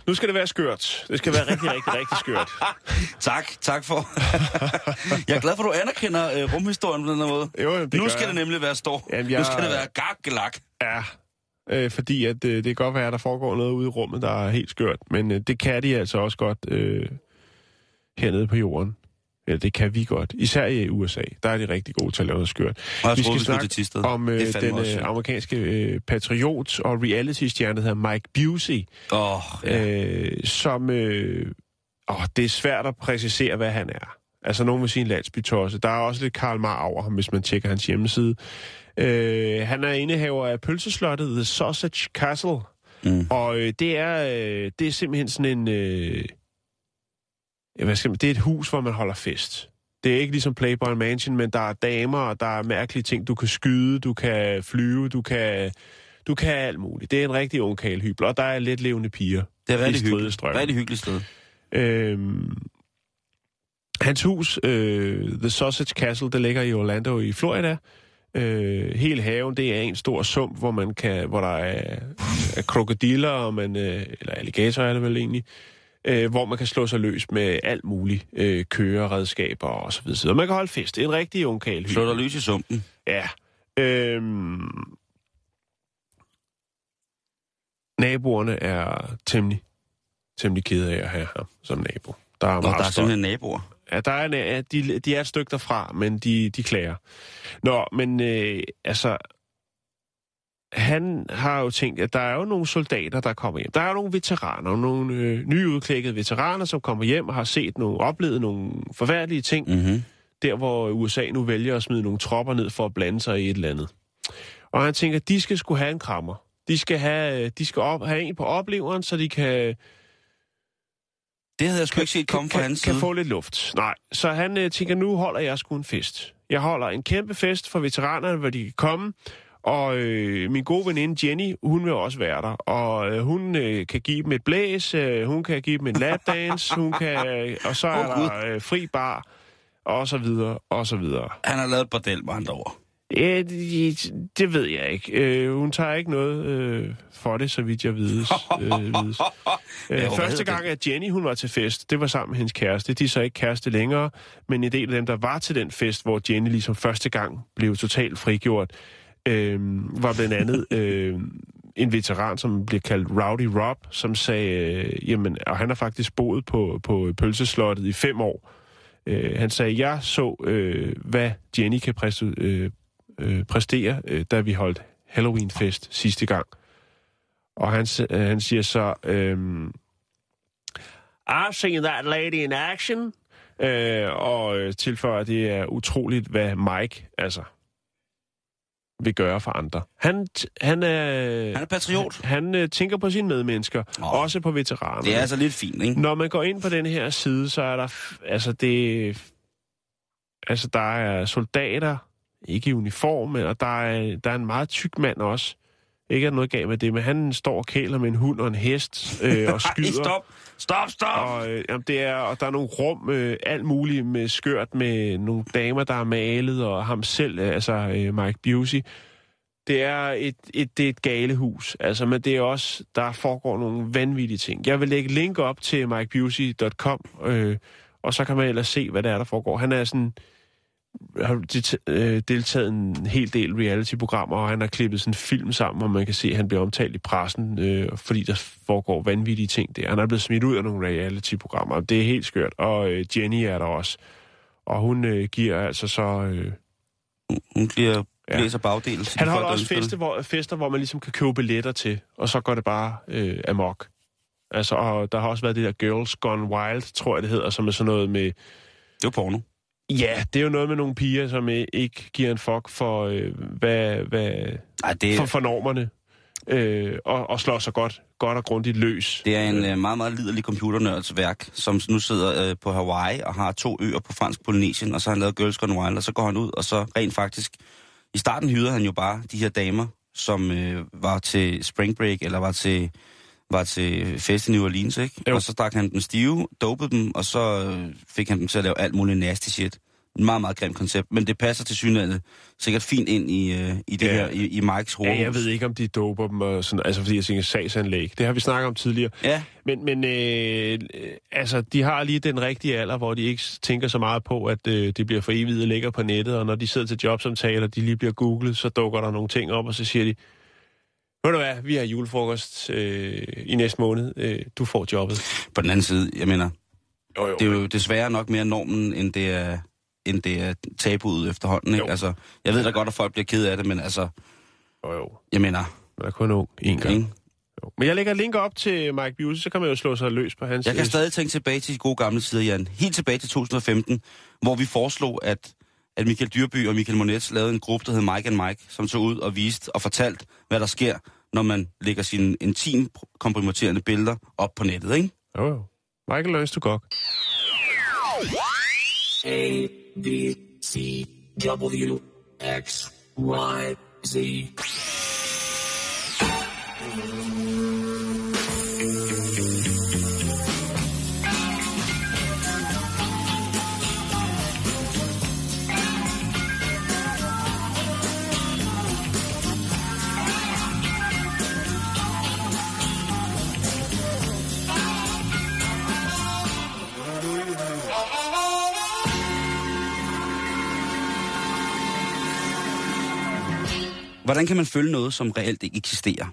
Nu skal det være skørt. Det skal være rigtig, rigtig, rigtig skørt. Tak, tak for. jeg er glad for, at du anerkender øh, rumhistorien på den her måde. Jo, det nu skal jeg. det nemlig være stor. Jamen, Nu jeg- skal det være gakkelak. Ja, øh, fordi at, øh, det kan godt være, at der foregår noget ude i rummet, der er helt skørt. Men øh, det kan de altså også godt øh, hernede på jorden. Ja, det kan vi godt. Især i USA. Der er de rigtig gode til at lave noget skørt. Og jeg vi troede, skal vi snakke om øh, den også øh, amerikanske øh, patriot og reality-stjerne, der hedder Mike Busey, Åh, ja. øh, som... Øh, åh, det er svært at præcisere, hvad han er. Altså, nogen vil sige en landsbytosse. Der er også lidt Karl Marr over ham, hvis man tjekker hans hjemmeside. Øh, han er indehaver af pølseslottet The Sausage Castle. Mm. Og øh, det, er, øh, det er simpelthen sådan en... Øh, hvad skal man, det er et hus, hvor man holder fest. Det er ikke ligesom Playboy Mansion, men der er damer, og der er mærkelige ting. Du kan skyde, du kan flyve, du kan, du kan alt muligt. Det er en rigtig ungkal hybel, og der er lidt levende piger. Det er rigtig hyggeligt. stridestrømmen. Rigtig hyggeligt sted. Øhm, hans hus, øh, The Sausage Castle, det ligger i Orlando i Florida. Øh, hele haven, det er en stor sump, hvor man kan, hvor der er, er krokodiller, og man, øh, eller alligatorer er det vel egentlig, øh, hvor man kan slå sig løs med alt muligt øh, køreredskaber og så videre. Så man kan holde fest. Det er en rigtig ungkal Slå dig løs i sumpen. Ja. Øhm, naboerne er temmelig, temmelig kede af at have ham som nabo. Der er meget der er støj. simpelthen naboer. Ja, der er, de, de er et stykke derfra, men de, de klager. Nå, men øh, altså, han har jo tænkt, at der er jo nogle soldater, der kommer hjem. Der er jo nogle veteraner, nogle øh, nyudklækkede veteraner, som kommer hjem og har set nogle, oplevet nogle forfærdelige ting, Mm-hmm. der hvor USA nu vælger at smide nogle tropper ned for at blande sig i et eller andet. Og han tænker, at de skal skulle have en krammer. De skal have, de skal op, have en på opleveren, så de kan, Det havde jeg sgu ikke set komme fra kan, hans kan side. få lidt luft. Nej, så han øh, tænker, nu holder jeg sgu en fest. Jeg holder en kæmpe fest for veteranerne, hvor de kan komme. Og øh, min gode veninde Jenny, hun vil også være der. Og øh, hun øh, kan give dem et blæs, øh, hun kan give dem en lapdance, hun kan, øh, og så er Gud. der øh, fri bar, og så videre, og så videre. Han har lavet et bordel med andre ord. Ja, det, det ved jeg ikke. Øh, hun tager ikke noget øh, for det, så vidt jeg vides. Øh, vides. Øh, første gang, at Jenny hun var til fest, det var sammen med hendes kæreste. De er så ikke kæreste længere, men en del af dem, der var til den fest, hvor Jenny ligesom første gang blev totalt frigjort, øh, var blandt andet øh, en veteran, som blev kaldt Rowdy Rob, som sagde, øh, jamen, og han har faktisk boet på, på pølseslottet i fem år. Øh, han sagde, jeg så, øh, hvad Jenny kan præste, øh, øh, præstere, øh, da vi holdt Halloween-fest sidste gang. Og han, øh, han siger så, øh, I've seen that lady in action. Øh, og øh, tilføjer, at det er utroligt, hvad Mike altså vil gøre for andre. Han, han er... Han er patriot. Han, han øh, tænker på sine medmennesker, Nå. også på veteraner. Det er altså lidt fint, ikke? Når man går ind på den her side, så er der... Altså, det... Altså, der er soldater, ikke i uniform, men og der er, der er en meget tyk mand også. Ikke er noget galt med det, men han står og kæler med en hund og en hest øh, og skyder. Ej, stop! Stop, stop! Og, øh, jamen, det er, og der er nogle rum, øh, alt muligt med skørt med nogle damer, der er malet, og ham selv, øh, altså øh, Mike Busey. Det er et, et, det er et galehus, altså, men det er også, der foregår nogle vanvittige ting. Jeg vil lægge link op til mikebusey.com, øh, og så kan man ellers se, hvad der er, der foregår. Han er sådan, har øh, deltaget en hel del reality-programmer, og han har klippet sådan en film sammen, hvor man kan se, at han bliver omtalt i pressen, øh, fordi der foregår vanvittige ting der. Han er blevet smidt ud af nogle reality-programmer. Det er helt skørt. Og øh, Jenny er der også. Og hun øh, giver altså så... Øh, Hun bliver Ja. blæser bagdel. til han de holder også fester hvor, fester, hvor man ligesom kan købe billetter til, og så går det bare øh, amok. Altså, og der har også været det der Girls Gone Wild, tror jeg det hedder, som er sådan noget med... Det jo porno. Ja, det er jo noget med nogle piger, som øh, ikke giver en fuck for, øh, hvad, hvad, Nej, det, for, for normerne, øh, og, og slår sig godt, godt og grundigt løs. det er en øh, meget, meget liderlig computernørds værk, som nu sidder øh, på Hawaii og har to øer på fransk Polynesien, og så har han lavet Girls Gone Wild, og så går han ud, og så rent faktisk... I starten hyrede han jo bare de her damer, som øh, var til spring break, eller var til, var til fest i New Orleans, ikke? Jo. Og så stak han dem stive, dopede dem, og så øh, fik han dem til at lave alt muligt nasty shit. et meget, meget grimt koncept, men det passer til synligheden sikkert fint ind i, øh, i det Ja. her, i, i Mikes hoved. Ja, jeg ved ikke, om de doper dem, og sådan, altså fordi jeg tænker sagsanlæg. Det har vi snakket om tidligere. Ja, Men, men øh, øh, altså, de har lige den rigtige alder, hvor de ikke tænker så meget på, at øh, det bliver for evigt og ligger på nettet, og når de sidder til jobsamtaler, de lige bliver googlet, så dukker der nogle ting op, og så siger de, ved du hvad, vi har julefrokost øh, i næste måned, øh, du får jobbet. på den anden side, jeg mener, Jo, jo, det er jo desværre nok mere normen, end det er, end det er tabuet efterhånden. Ikke? Jo. Altså, jeg ved da godt, at folk bliver ked af det, men altså, jo, jo. jeg mener, Man er kun ung en gang. ikke? Jo. Men jeg lægger et link op til Mike Busey, så kan man jo slå sig løs på hans... Jeg kan øh, stadig tænke tilbage til de gode gamle tider, Jan. Helt tilbage til 2015, hvor vi foreslog, at, at Michael Dyrby og Michael Monets lavede en gruppe, der hed Mike and Mike, som tog ud og viste og fortalt, hvad der sker, når man lægger sine intim kompromitterende billeder op på nettet, ikke? Jo, jo. Michael Learns to Gog. A, B, C, W, X, Y, Z. Hvordan kan man følge noget, som reelt ikke eksisterer?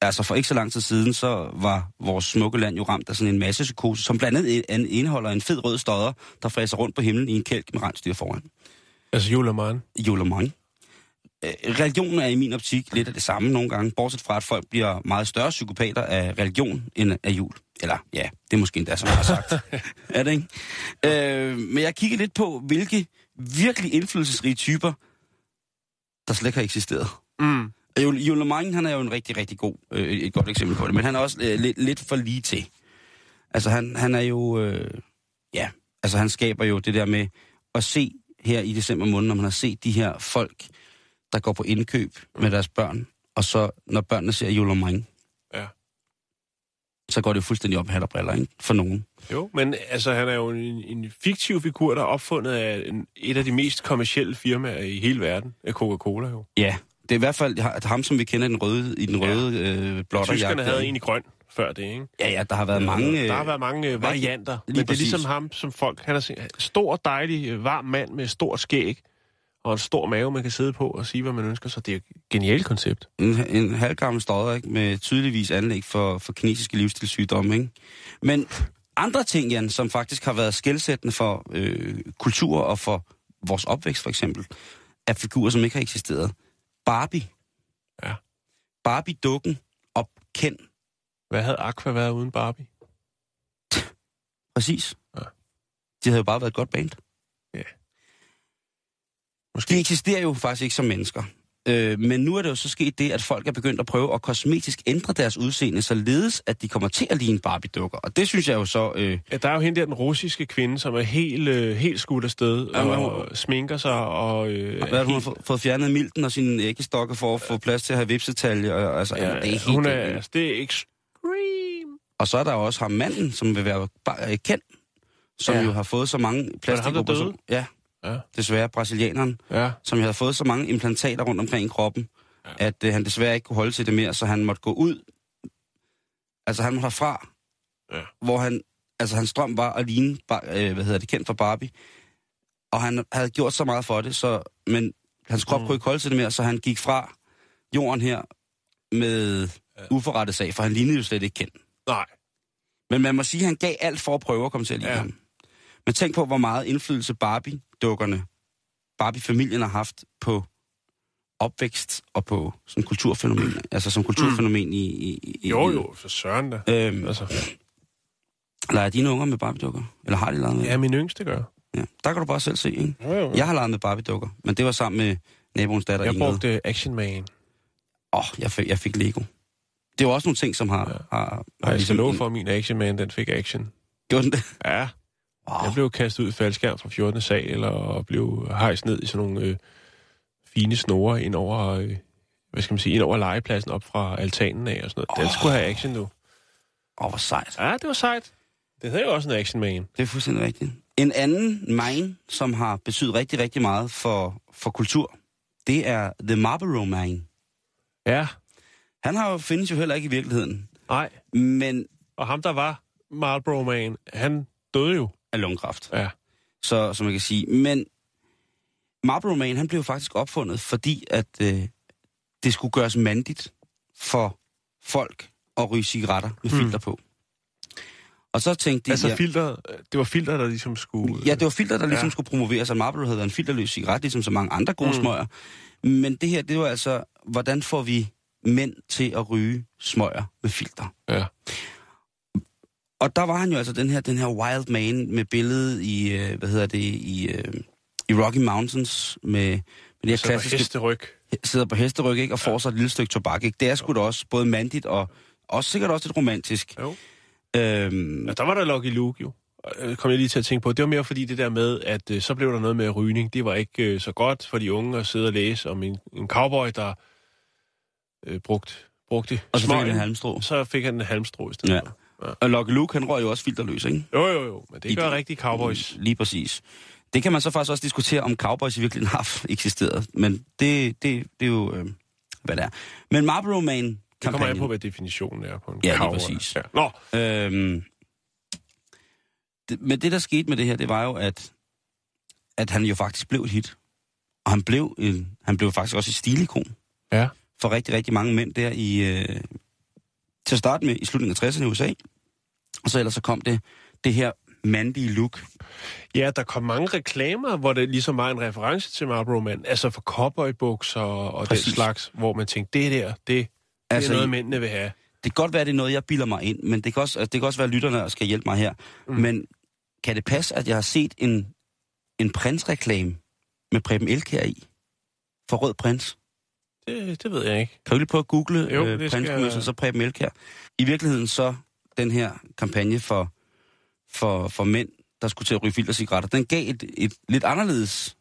Altså for ikke så lang tid siden, så var vores smukke land jo ramt af sådan en masse psykose, som blandt andet in- indeholder en fed rød stodder, der fræser rundt på himlen i en kælk med rensdyr foran. Altså julemanden. Julemang. Øh, Religionen er i min optik lidt af det samme nogle gange, bortset fra, at folk bliver meget større psykopater af religion end af jul. Eller ja, det er måske endda, som jeg har sagt. er det ikke? Øh, men jeg kigger lidt på, hvilke virkelig indflydelsesrige typer, der slet ikke har eksisteret. Mm. Julemang, han er jo en rigtig, rigtig god, øh, et godt eksempel på det, men han er også øh, lidt, lidt for lige til. Altså han, han er jo, øh, ja, altså han skaber jo det der med at se her i december måned, når man har set de her folk, der går på indkøb med deres børn, og så når børnene ser Julemang, Ja. Så går det fuldstændig op hat og briller, ikke? For nogen. Jo, men altså, han er jo en, en fiktiv figur, der er opfundet af en, et af de mest kommercielle firmaer i hele verden, af Coca-Cola jo. Ja, det er i hvert fald ham, som vi kender den røde, i den Ja. røde øh, blotter Tyskerne havde en i grøn før det, ikke? Ja, ja, der har været mange... Der har Øh, været mange øh, varianter, men det er ligesom ham som folk. Han er en stor, dejlig, øh, varm mand med stort skæg og en stor mave, man kan sidde på og sige, hvad man ønsker sig. Det er et genialt koncept. en, en halvgammel stodder, ikke? Med tydeligvis anlæg for, for kinesiske livsstilssygdomme, ikke? Men andre ting, Jan, som faktisk har været skældsættende for øh, kultur og for vores opvækst, for eksempel, er figurer, som ikke har eksisteret. Barbie. Ja. Barbie-dukken og Ken. Hvad havde Aqua været uden Barbie? Præcis. Ja. De havde jo bare været et godt band. Måske. De eksisterer jo faktisk ikke som mennesker. Øh, men nu er det jo så sket det, at folk er begyndt at prøve at kosmetisk ændre deres udseende, således at de kommer til at ligne Barbie-dukker. Og det synes jeg jo så... Øh, Ja, der er jo hende der, den russiske kvinde, som er helt, øh, helt skudt afsted Ja, men og sminker sig og... Øh, hvad det, hun har helt- fået, fjernet milten og sine æggestokke for at få plads til at have vipsetalje. Og, altså, ja, det er helt hun er, altså, det er extreme. Og så er der jo også ham manden, som vil være bare, øh, kendt, som Ja. jo har fået så mange plastikoperationer. Ja, Ja. desværre brasilianeren. Ja. som havde fået så mange implantater rundt omkring i kroppen, ja. at øh, han desværre ikke kunne holde til det mere, så han måtte gå ud. Altså han måtte herfra, Ja. hvor han, altså hans drøm var at ligne, bar, øh, hvad hedder det, kendt for Barbie. Og han havde gjort så meget for det, så, men hans krop mm. kunne ikke holde til det mere, så han gik fra jorden her med ja. uforrettet sag, for han lignede jo slet ikke kendt. Nej. Men man må sige, at han gav alt for at prøve at komme til at Ja. ja. ham. Men tænk på, hvor meget indflydelse Barbie-dukkerne, Barbie-familien har haft på opvækst og på sådan kulturfænomen, altså som kulturfænomen i... i, i Jo, jo, for søren da. Øhm, Altså, leger dine unger med Barbie-dukker? Eller har de leget med? ja, min yngste gør. ja. Der kan du bare selv se, ikke? Jo, jo. Jeg har leget med Barbie-dukker, men det var sammen med naboens datter Jeg Ingrid. brugte Action Man. Åh, oh, jeg, fik, jeg fik Lego. Det var også nogle ting, som har... Ja. har, har Og jeg skal love en- for, at min Action Man, den fik action. Gjorde den det? Ja. Oh, Jeg blev kastet ud i faldskærm fra 14. sal, og blev hejst ned i sådan nogle øh, fine snore ind over, øh, hvad skal man sige, ind over legepladsen op fra altanen af og sådan noget. Den skulle have action nu. oh, hvor sejt. Ja, det var sejt. Det havde jo også en Action Man. Det er fuldstændig rigtigt. En anden mine, som har betydet rigtig, rigtig meget for, for kultur, det er The Marlboro Man. Ja, Han har jo, findes jo heller ikke i virkeligheden, nej. men Og ham, der var Marlboro Man, han døde jo. Af lungekræft. Ja. Så, så man kan sige. Men Marlboro Man, han blev faktisk opfundet, fordi at øh, det skulle gøres mandigt for folk at ryge cigaretter med Hmm. filter på. Og så tænkte de, Altså ja, filter, det var filter, der ligesom skulle... ja, det var filter, der ligesom Ja. skulle promoveres, og Marlboro havde en filterløs cigaret, ligesom så mange andre gode Mm. mm. smøger. Men det her, det var altså, hvordan får vi mænd til at ryge smøger med filter? Ja. Og der var han jo altså den her, den her wild man med billedet i, øh, hvad hedder det, i, øh, i Rocky Mountains med, med det her var klassiske, hesteryg. sidder på hesteryg, ikke, og får sig et lille stykke tobak, ikke? Det er sgu da også både mandigt og også sikkert også lidt romantisk. Jo. Øhm, Ja, der var der Lucky Luke jo. Øh, kom jeg lige til at tænke på. Det var mere fordi det der med, at øh, så blev der noget med rygning. Det var ikke øh, så godt for de unge at sidde og læse om en, en cowboy, der øh, brugt, brugte og så fik han smøgen. en halmstrå. Så fik han en halmstrå i stedet Ja. for. Og Lucky Luke, han røg jo også filterløs, ikke? Jo, jo, jo. Men det I gør det- rigtige cowboys. Lige præcis. Det kan man så faktisk også diskutere, om cowboys i virkeligheden har eksisteret. Men det, det, det er jo, øh, hvad det er. Men Marlboro Man Det kommer an kampagnen, på, hvad definitionen er på en Ja, lige cowboy. præcis. Ja. Nå, Øhm, det, men det, der skete med det her, det var jo, at, at han jo faktisk blev et hit. Og han blev, en, han blev faktisk også et stilikon Ja. for rigtig, rigtig mange mænd der i... Øh, til at starte med i slutningen af 60'erne i USA. Og så ellers så kom det, det her mandige look. Ja, der kom mange reklamer, hvor det ligesom var en reference til Marlboro Man. Altså for cowboybukser og, og den slags, hvor man tænkte, det der, det, det Altså, er noget, mændene vil have. Det kan godt være, det er noget, jeg bilder mig ind, men det kan også, altså, det kan også være, at lytterne der skal hjælpe mig her. Mm. Men kan det passe, at jeg har set en, en prinsreklame med Preben Elkær i? For Rød Prins? Det, det ved jeg ikke. Kan du lige prøve at google Jo, øh, prinskommersen, jeg. så Preben Elkær? I virkeligheden så den her kampagne for, for, for mænd, der skulle til at ryge filtercigaretter, den gav et, et lidt anderledes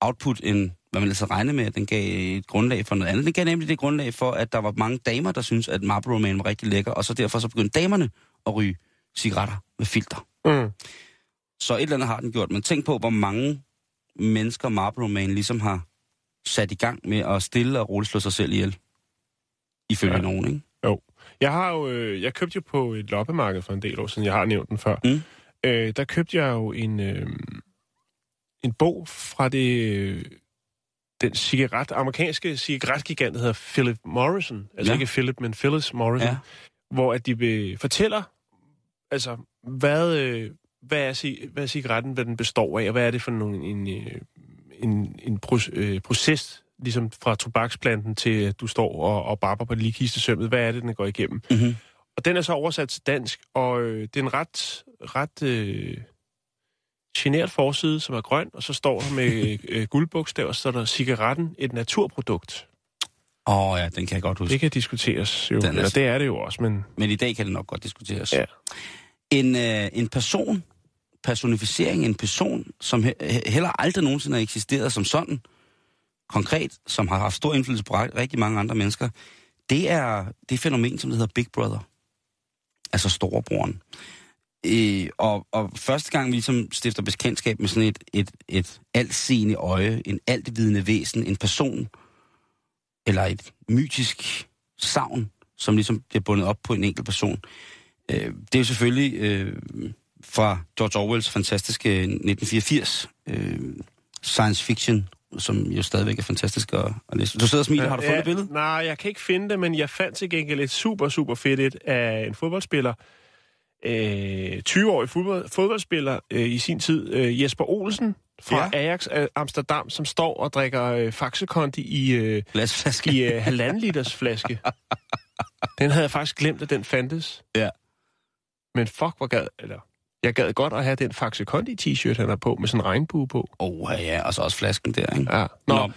output, end hvad man altså regne med, at den gav et grundlag for noget andet. Den gav nemlig det grundlag for, at der var mange damer, der synes at Marlboro Man var rigtig lækker, og så derfor så begyndte damerne at ryge cigaretter med filter. Mm. Så et eller andet har den gjort, men tænk på, hvor mange mennesker Marlboro Man ligesom har sat i gang med at stille og roligt slå sig selv ihjel. Ifølge Ja. nogen, ikke? Jeg har jo, øh, jeg købte jo på et loppemarked for en del år siden, jeg har nævnt den før. Mm. Øh, der købte jeg jo en, øh, en bog fra det, øh, den cigaret, amerikanske cigaretgigant, der hedder Philip Morrison. Altså Ja. ikke Philip, men Phyllis Morrison. Ja. Hvor at de fortæller, altså, hvad, øh, hvad, er, hvad er cigaretten, hvad den består af, og hvad er det for nogle, en, øh, en, en øh, proces, ligesom fra tobaksplanten til, at du står og, og barber på det lige kistesømmet. Hvad er det, den går igennem? Mm-hmm. Og den er så oversat til dansk, og øh, det er en ret, ret øh, genert forside, som er grøn, og så står der med øh, guldbogstaver, så er der cigaretten et naturprodukt. Åh oh, ja, den kan jeg godt huske. Det kan diskuteres jo, Den er- eller det er det jo også, men Men i dag kan det nok godt diskuteres. Ja. En, øh, en person, personificering, en person, som he- heller aldrig nogensinde har eksisteret som sådan, konkret, som har haft stor indflydelse på rigtig mange andre mennesker, det er det fænomen, som det hedder Big Brother. Altså storebroren. Øh, og, og første gang vi ligesom stifter bekendtskab med sådan et, et, et altseende øje, en altvidende væsen, en person, eller et mytisk savn, som ligesom bliver bundet op på en enkelt person. Øh, det er jo selvfølgelig øh, fra George Orwells fantastiske 1984 øh, science fiction, som jo stadigvæk er fantastisk at, at læse. Du sidder og smiler, har du fundet et billede? Nej, jeg kan ikke finde det, men jeg fandt til gengæld et super, super fedt et af en fodboldspiller. Øh, 20-årig fodbold, fodboldspiller øh, i sin tid, øh, Jesper Olsen fra Ja. ja. Ajax øh, Amsterdam, som står og drikker øh, faxekondi i, øh, Glasflaske. i øh, halvanden liters flaske. Den havde jeg faktisk glemt, at den fandtes. Ja. Men fuck, hvor gad... Eller, jeg gad godt at have den Faxe Kondi t-shirt, han har på, med sådan en regnbue på. Åh, oh, ja, og så også flasken der, ikke? Ja. Nå, Nå.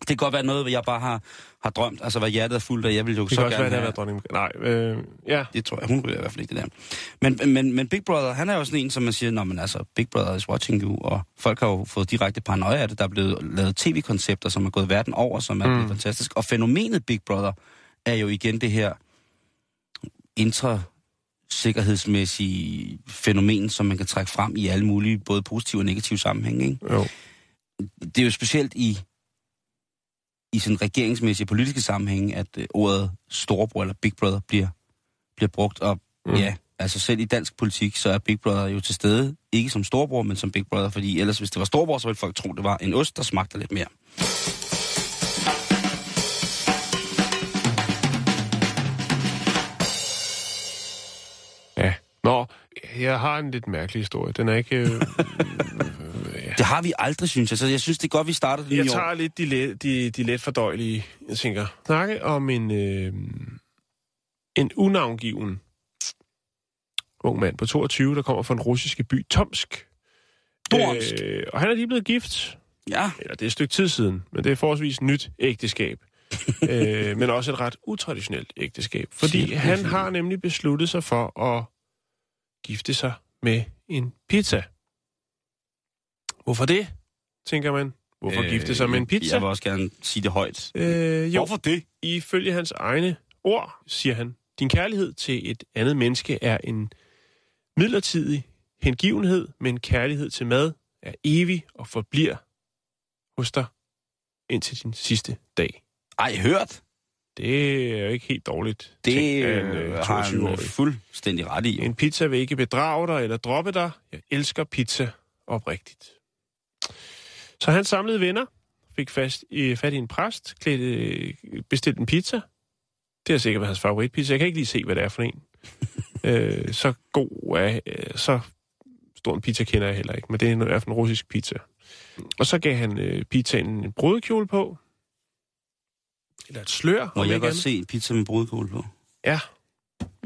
Det kan godt være noget, jeg bare har, har drømt, altså hvad hjertet er fuldt af. Jeg vil jo det så kan også gerne være, det har have... Nej, øh, ja. Det tror jeg, hun ryger i hvert fald ikke det der. Men, men, men Big Brother, han er jo sådan en, som man siger, Nå, men altså, Big Brother is watching you, og folk har jo fået direkte paranoia af det. Der er blevet lavet tv-koncepter, som er gået verden over, som er mm. blevet fantastisk. Og fænomenet Big Brother er jo igen det her sikkerhedsmæssige fænomen, som man kan trække frem i alle mulige, både positive og negative sammenhænge. Ikke? Jo. Det er jo specielt i, i sådan regeringsmæssige politiske sammenhænge, at øh, ordet storebror eller big brother bliver, bliver brugt. Og Mm. ja, altså selv i dansk politik, så er big brother jo til stede, ikke som storebror, men som big brother, fordi ellers hvis det var storebror, så ville folk tro, det var en ost, der smagte lidt mere. Nå, jeg har en lidt mærkelig historie. Den er ikke... Øh, Det har vi aldrig, synes jeg. Så jeg synes, det er godt, vi starter nye jeg år. tager lidt de, let, de, de let fordøjelige, jeg tænker. Snakke om en, øh, en unavngiven ung mand på 22, der kommer fra den russiske by Tomsk. Tomsk. Øh, og han er lige blevet gift. Ja, Eller det er et stykke tid siden, men det er forholdsvis nyt ægteskab. øh, men også et ret utraditionelt ægteskab. Fordi han har nemlig besluttet sig for at gifte sig med en pizza. Hvorfor det, tænker man? Hvorfor øh, gifte sig med en pizza? Jeg vil også gerne sige det højt. Øh, jo, Hvorfor det? ifølge hans egne ord, siger han, din kærlighed til et andet menneske er en midlertidig hengivenhed, men kærlighed til mad er evig og forbliver hos dig indtil din sidste dag. Ej, hørt. Det er jo ikke helt dårligt. Det af en, øh, øh, har han 22-årig. fuldstændig ret i. En pizza vil ikke bedrage dig eller droppe dig. Jeg elsker pizza oprigtigt. Så han samlede venner, fik fast, øh, fat i en præst, klædte, bestilte en pizza. Det har sikkert været hans favoritpizza. Jeg kan ikke lige se, hvad det er for en. øh, så god er, øh, så stor en pizza kender jeg heller ikke, men det er i hvert fald en russisk pizza. Og så gav han øh, pizzaen en brudekjole på. Eller et slør. Må jeg godt andet. se en pizza med brudkål på? Ja.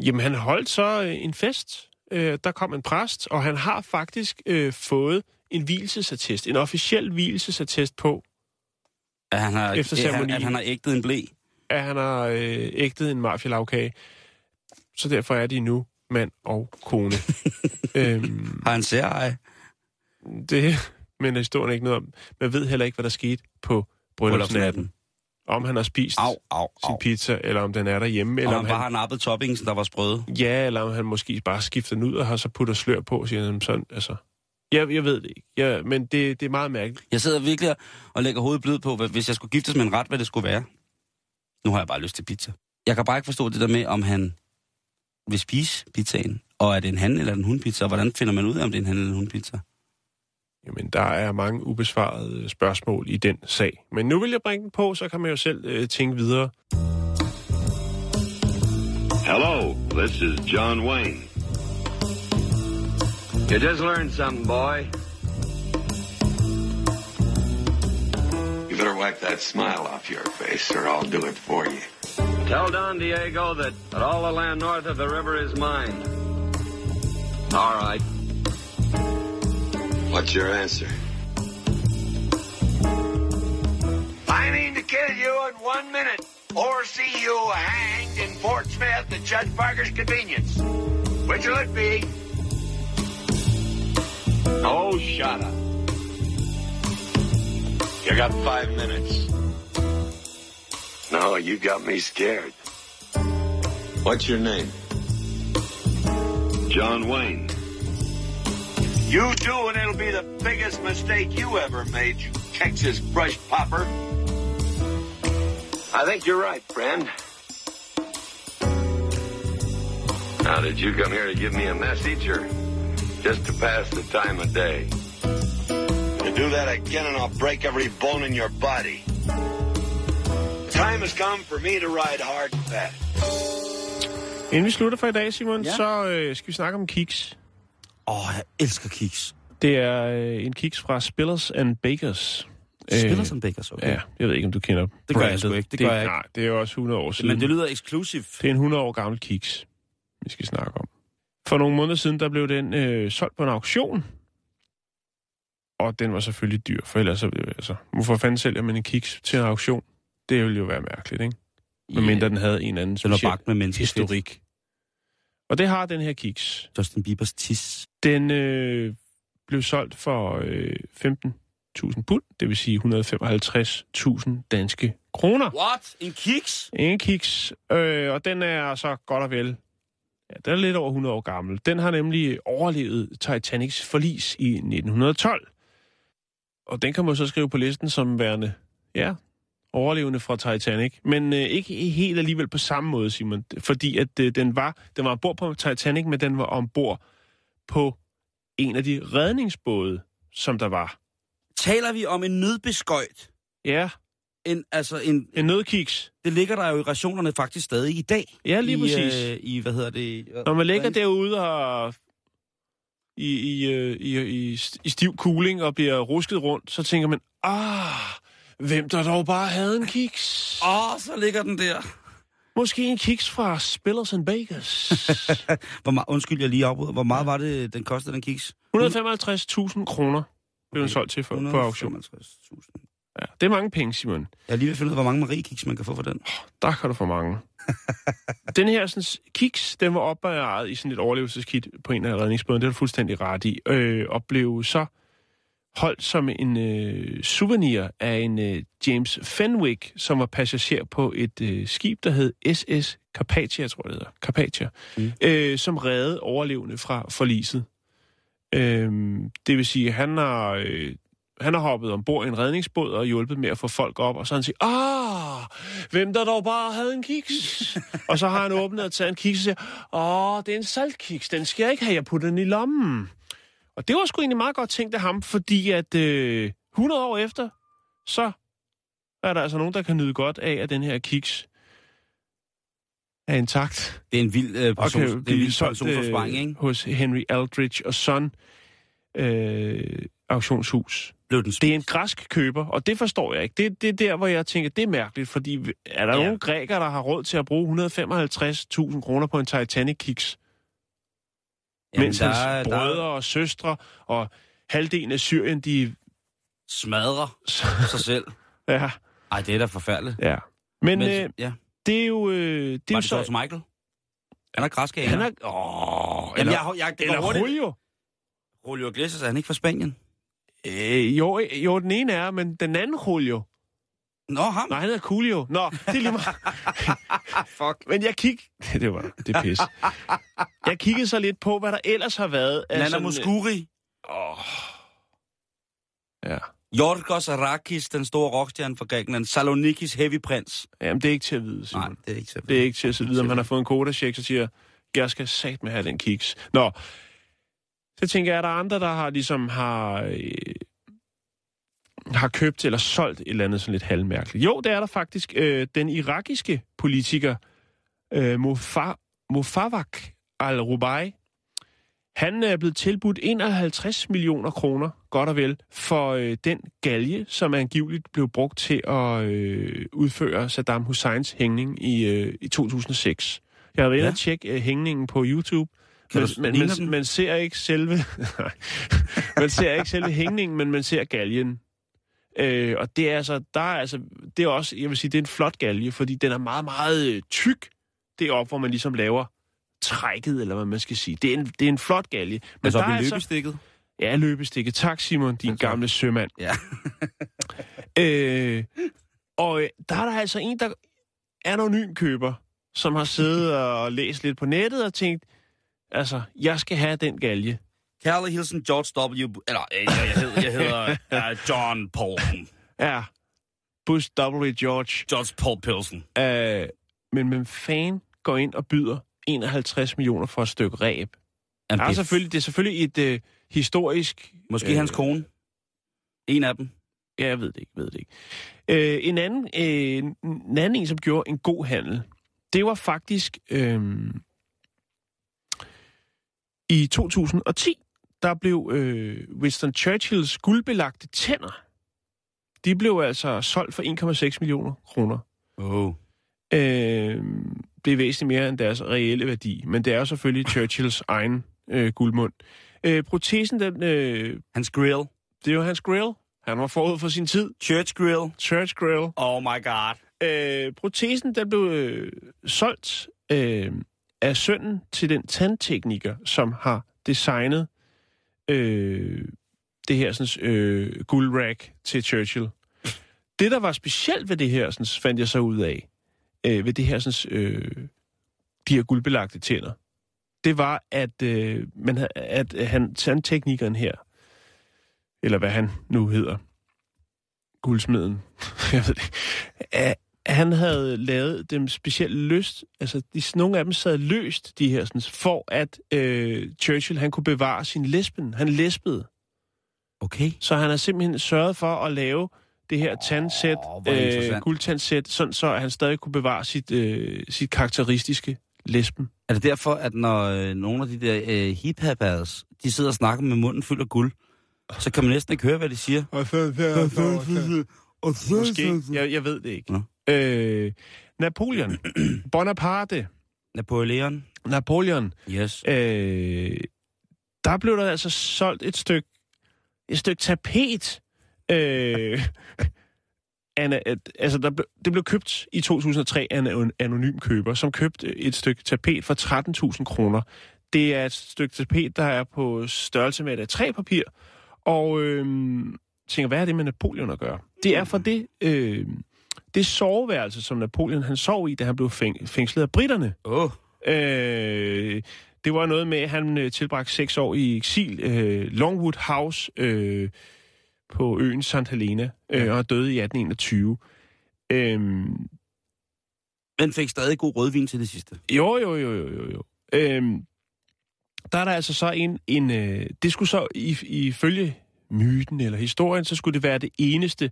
Jamen, han holdt så øh, en fest. Øh, der kom en præst, og han har faktisk øh, fået en hvielsesattest. En officiel hvielsesattest på, At han har, Efter ceremonien. at han har ægtet en blæ? at han har øh, ægtet en mafialavkage. Så derfor er de nu mand og kone. øhm, Har han særeje? det men historien er ikke noget om. Man ved heller ikke, hvad der skete på bryllupsnatten. Om han har spist Au, au, sin au. pizza, eller om den er derhjemme, Eller eller om om han bare han, har nappet toppingen, der var sprøde. ja, eller om han måske bare skifter den ud og har så putter slør på, siger han sådan, altså. Jeg, jeg ved det ikke, ja, men det, det er meget mærkeligt. Jeg sidder virkelig og lægger hovedet blød på, hvad- hvis jeg skulle giftes med en ret, hvad det skulle være. Nu har jeg bare lyst til pizza. Jeg kan bare ikke forstå det der med, om han vil spise pizzaen. Og er det en han eller en hundpizza? Og hvordan finder man ud af, om det er en han eller en hundpizza? Jamen, der er mange ubesvarede spørgsmål i den sag. Men nu vil jeg bringe den på, så kan man jo selv øh, tænke videre. Hello, this is John Wayne. You just learned something, boy. You better wipe that smile off your face, or I'll do it for you. Tell Don Diego that, that all the land north of the river is mine. All right. What's your answer? I mean to kill you in one minute, or see you hanged in Fort Smith at Judge Parker's convenience. Which will it be? Oh, shut up. You got five minutes. No, you got me scared. What's your name? John Wayne. You do, and it'll be the biggest mistake you ever made, you Texas brush popper. I think you're right, friend. Now, did you come here to give me a message or just to pass the time of day? You do that again, and I'll break every bone in your body. The time has come for me to ride hard and fast. Inden vi slutter for i dag, Simon, Ja. ja. så øh, skal vi snakke om kiks. Åh, oh, jeg elsker kiks. Det er øh, en kiks fra Spillers and Bakers. Spiller Øh, som Bakers, okay. Ja, jeg ved ikke, om du kender Det gør jeg sgu ikke, det gør jeg ikke. Nej, det er jo også 100 år siden. Men det lyder eksklusivt. Det er en 100 år gammel kiks, vi skal snakke om. For nogle måneder siden, der blev den øh, solgt på en auktion. Og den var selvfølgelig dyr, for ellers så, altså, hvorfor fanden sælger man en kiks til en auktion? Det ville jo være mærkeligt, ikke? Medmindre den havde en anden speciel bagt med historik. Og det har den her kiks. Justin Biebers tis. Den øh, blev solgt for øh, 15.000 pund, det vil sige 155.000 danske kroner. What? En kiks? En kiks, øh, og den er så godt og vel Ja, den er lidt over 100 år gammel. Den har nemlig overlevet Titanics forlis i 1912. Og den kan man så skrive på listen som værende, ja, overlevende fra Titanic. Men øh, ikke helt alligevel på samme måde, Simon. Fordi at øh, den var den var ombord på Titanic, men den var ombord på en af de redningsbåde, som der var. Taler vi om en nødbeskøjt? Ja, En, altså en, en nødkiks. det ligger der jo i rationerne faktisk stadig i dag. Ja, lige I, præcis. Øh, I, hvad hedder det? Når man ligger derude og i, i, øh, i, i, i stiv cooling og bliver rusket rundt, så tænker man, ah, hvem der dog bare havde en kiks? Åh, oh, så ligger den der. Måske en kiks fra Spillers and Bakers. Hvor meget, undskyld, jeg lige afbryder. Hvor meget var det, den kostede, den kiks? 155.000 kroner blev den solgt til for, på auktion. 155.000. Ja, det er mange penge, Simon. Jeg er lige ved finde ud af, hvor mange Marie-kiks man kan få for den. Der kan du få mange. den her sådan, kiks, den var opbevaret i sådan et overlevelseskit på en af redningsbådene. Det er du fuldstændig ret i. Øh, og blev så holdt som en øh, souvenir af en øh, James Fenwick, som var passager på et øh, skib, der hed SS Carpathia, tror jeg det hedder. Carpathia. Mm. Øh, som redde overlevende fra forliset. Øh, det vil sige, han har... Øh, han har hoppet ombord i en redningsbåd og hjulpet med at få folk op, og så han siger, ah, hvem der dog bare havde en kiks? og så har han åbnet og taget en kiks og siger, åh, det er en saltkiks, den skal jeg ikke have, jeg putter den i lommen. Og det var sgu egentlig meget godt tænkt af ham, fordi at øh, 100 år efter, så er der altså nogen, der kan nyde godt af, at den her kiks er intakt. Det er en vild øh, person, kan det er en vild solgt personsopsparing, øh, ikke? hos Henry Aldrich og Son øh, auktionshus. Blev den Det er en græsk køber, og det forstår jeg ikke. Det, det er der, hvor jeg tænker, det er mærkeligt, fordi er der Ja. ja. nogen grækere, der har råd til at bruge 155.000 kroner på en Titanic-kiks? Jamen, mens der, hans er- der brødre er og søstre og halvdelen af Syrien, de... smadrer sig selv. Ja, Ej, det er da forfærdeligt. ja. Men, Men, øh, ja. det er jo... Øh, det er Var jo det George Michael? Han er græsk, Han er... Åh, Jamen, eller, jeg, jeg, det eller hurtigt. Julio. Julio Iglesias, er han ikke fra Spanien? Øh, jo, jo, den ene er, men den anden Julio. Nå, ham. Nej, han hedder Coolio. Nå, det er lige meget. Fuck. Men jeg kig... Det var det er pis. Jeg kiggede så lidt på, hvad der ellers har været. Nana sådan, Muscuri. Åh. Ja. Jorgos Arakis, den store rockstjerne fra Grækenland. Salonikis Heavy Prince. Jamen, det er ikke til at vide, Nej, Simon. det er ikke så Det er ikke til at vide, om han har fået en kodacheck, så siger, jeg skal sat med have den kiks. Nå, så tænker jeg, er der andre, der har ligesom har, øh, har købt eller solgt et eller andet sådan lidt halvmærkeligt? Jo, det er der faktisk. Øh, den irakiske politiker øh, Mofa- Mofawak al-Rubai, han er blevet tilbudt 51 millioner kroner, godt og vel, for øh, den galge, som angiveligt blev brugt til at øh, udføre Saddam Husseins hængning i, øh, i 2006. Jeg har været Ja. og tjekke øh, hængningen på YouTube. Kan Men, man, den? man ser ikke selve man ser ikke selve hængningen, men man ser galgen. Øh, og det er altså, der er altså, det er også, jeg vil sige, det er en flot galge, fordi den er meget, meget øh, tyk. Det er op, hvor man ligesom laver trækket, eller hvad man skal sige. Det er en, det er en flot galge. Men Altså der er i altså, løbestikket. Ja, løbestikke. Tak, Simon, din tak. gamle sømand. Ja. Øh, og øh, der er der altså en, der anonym køber, som har siddet og læst lidt på nettet og tænkt, altså, jeg skal have den galge. Kærlig hilsen George W. Eller, øh, jeg, jeg hedder, jeg hedder uh, John Paulsen. Ja, Bush W. George. George Paul Pilsen. Øh, men hvem fan går ind og byder 51 millioner for et stykke ræb? Jamen, det er selvfølgelig, det er selvfølgelig et øh, historisk... Måske hans kone. En af dem. Ja, jeg ved det ikke, ved det ikke. Øh, en, anden, øh, en anden en, som gjorde en god handel, det var faktisk øh, i 2010, der blev øh, Winston Churchills guldbelagte tænder, de blev altså solgt for 1,6 millioner kroner. Oh. Øh, det er væsentligt mere end deres reelle værdi, men det er jo selvfølgelig Churchills egen øh, guldmund. Øh, protesen, den, øh, Hans grill. det er jo hans grill. Han var forud for sin tid. Church grill. Church grill. Oh my god. Øh, protesen, der blev øh, solgt øh, af sønnen til den tandtekniker, som har designet øh, det her sådan, øh, guldrack til Churchill. Det, der var specielt ved det her, sådan, fandt jeg så ud af, øh, ved det her, sådan, øh, de her guldbelagte tænder, det var, at, øh, man, at han, tandteknikeren her, eller hvad han nu hedder, guldsmeden, jeg ved det, at han havde lavet dem specielt løst, altså de, nogle af dem sad løst, de her, sådan, for at øh, Churchill han kunne bevare sin lesben. Han lesbede. Okay. Så han har simpelthen sørget for at lave det her tandsæt, interessant. øh, guldtandsæt, sådan så han stadig kunne bevare sit, øh, sit karakteristiske lesben. Er det derfor, at når øh, nogle af de der øh, hip de sidder og snakker med munden fuld af guld, så kan man næsten ikke høre, hvad de siger? Måske. Jeg, jeg ved det ikke. Nå. Øh, Napoleon. Bonaparte. Napoleon? Napoleon. Yes. Øh, der blev der altså solgt et stykke et stykke tapet. Øh, Anna, at, altså der, det blev købt i 2003 af en anonym køber, som købte et stykke tapet for 13.000 kroner. Det er et stykke tapet, der er på størrelse med et A3-papir, og øh, tænker, hvad er det med Napoleon at gøre? Det er for det, øh, det soveværelse, som Napoleon han sov i, da han blev fæng, fængslet af britterne. Åh, Øh, det var noget med, at han øh, tilbragte seks år i eksil. Øh, Longwood House øh, på øen St. Helena, øh, og døde i 1821. Øh, men fik stadig god rødvin til det sidste. jo, jo, jo, jo, jo. jo. Øh, der er der altså så en... en øh, det skulle så i- ifølge myten eller historien, så skulle det være det eneste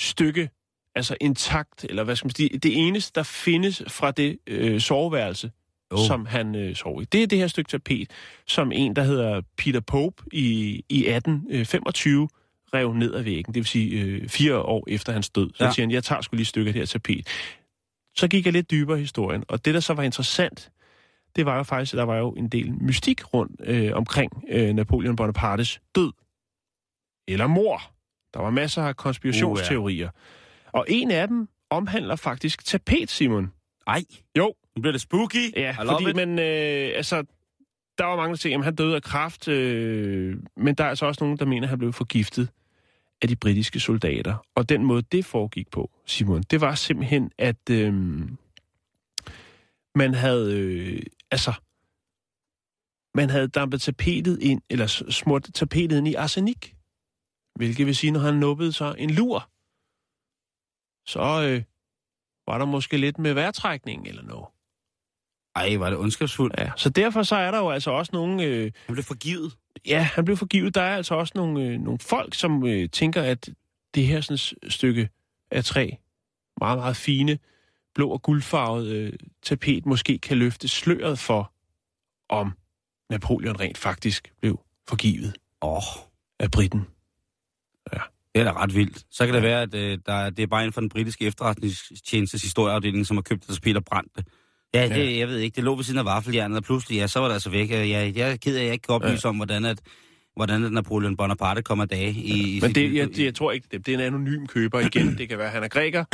stykke, altså intakt, eller hvad skal man sige, det eneste, der findes fra det øh, soveværelse, Oh. som han øh, sov i. Det er det her stykke tapet, som en, der hedder Peter Pope i, i 1825 rev ned ad væggen. Det vil sige øh, fire år efter hans død. Så ja. siger han, jeg tager skulle lige et stykke af det her tapet. Så gik jeg lidt dybere i historien, og det, der så var interessant, det var jo faktisk, at der var jo en del mystik rundt øh, omkring øh, Napoleon Bonapartes død. Eller mor. Der var masser af konspirationsteorier. Uh, ja. Og en af dem omhandler faktisk tapet, Simon. Ej, Jo, nu bliver det spooky. Ja, I fordi man, øh, altså, der var mange, der siger, at han døde af kræft, øh, men der er altså også nogen, der mener, at han blev forgiftet af de britiske soldater. Og den måde, det foregik på, Simon, det var simpelthen, at øh, man havde, øh, altså, man havde dampet tapetet ind, eller smurt tapetet ind i arsenik. Hvilket vil sige, når han nubbede sig en lur, så øh, var der måske lidt med vejrtrækning eller noget. Ej, var det ondskabsfuldt. Ja, så derfor så er der jo altså også nogle... Øh, Han blev forgivet. ja, han blev forgivet. Der er altså også nogle, øh, nogle folk, som øh, tænker, at det her sådan, stykke af træ, meget, meget fine, blå og guldfarvet øh, tapet, måske kan løfte sløret for, om Napoleon rent faktisk blev forgivet oh, af britten. Det er da ret vildt. Så kan det være, at øh, der, er- det er bare inden for den britiske efterretningstjenestes historieafdeling, som har købt det, så Peter Brandt det. Ja, det, Ja. jeg ved ikke, det lå ved siden af vaffeljernet, og pludselig, ja, så var det altså væk. Jeg, jeg, jeg er ked af, at jeg ikke kan oplyse om, hvordan, at, hvordan at Napoleon Bonaparte kommer af dage i, i Men det, jeg, det, jeg tror ikke, det, det er en anonym køber igen. Det kan være, at han er græker.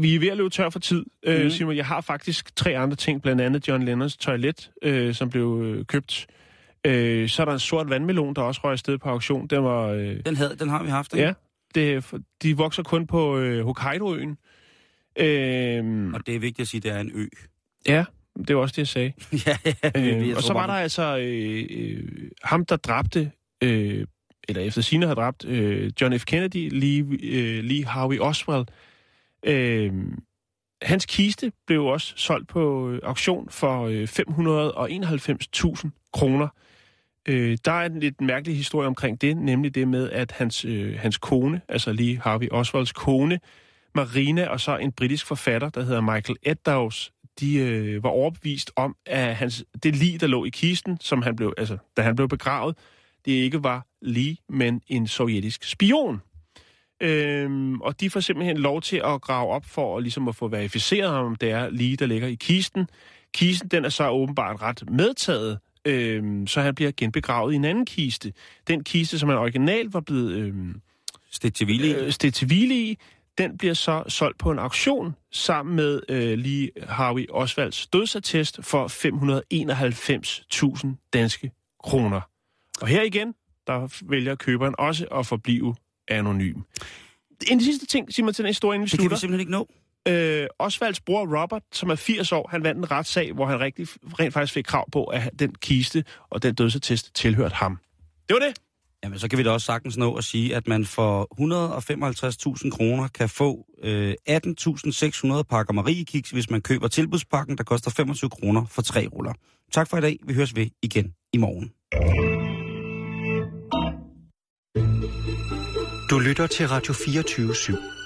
Vi er ved at løbe tør for tid, øh, Mhm. Simon. Jeg har faktisk tre andre ting, blandt andet John Lennons toilet, øh, som blev øh, købt. Øh, så er der en sort vandmelon, der også røg afsted på auktion. Den var... Øh, Den, havde, den har vi haft, ikke? ja, det, de vokser kun på øh, Hokkaido-øen. Øh, Og det er vigtigt at sige, at det er en ø. ja, det var også det, jeg sagde. ja, ja, vi- Øh, og så var der altså øh, øh, ham, der dræbte, øh, eller efter sine har dræbt, øh, John F. Kennedy, Lee, øh, Lee Harvey Oswald. Øh, hans kiste blev også solgt på øh, auktion for øh, 591.000 kroner. Øh, der er en lidt mærkelig historie omkring det, nemlig det med, at hans, øh, hans kone, altså lige Harvey Oswalds kone, Marina og så en britisk forfatter, der hedder Michael Eddowes, de øh, var overbevist om, at hans, det lig, der lå i kisten, som han blev, altså, da han blev begravet, det ikke var lige, men en sovjetisk spion. Øhm, og de får simpelthen lov til at grave op for at, ligesom at få verificeret, om det er lige, der ligger i kisten. Kisten, den er så åbenbart ret medtaget, øhm, så han bliver genbegravet i en anden kiste. Den kiste, som han originalt var blevet øh, stedt til hvile i, den bliver så solgt på en auktion sammen med øh, lige Harvey Osvalds dødsattest for 591.000 danske kroner. Og her igen, der vælger køberen også at forblive anonym. En sidste ting, Simon, til den historie, inden vi det kan vi slutter. simpelthen ikke nå. Øh, Osvalds bror Robert, som er 80 år, han vandt en retssag, hvor han rigtig, rent faktisk fik krav på, at den kiste og den dødsattest tilhørte ham. Det var det. Jamen, så kan vi da også sagtens nå at sige, at man for 155.000 kroner kan få øh, 18.600 pakker Mariekiks, hvis man køber tilbudspakken, der koster 25 kroner for tre ruller. Tak for i dag. Vi høres ved igen i morgen. Du lytter til Radio 24 /7.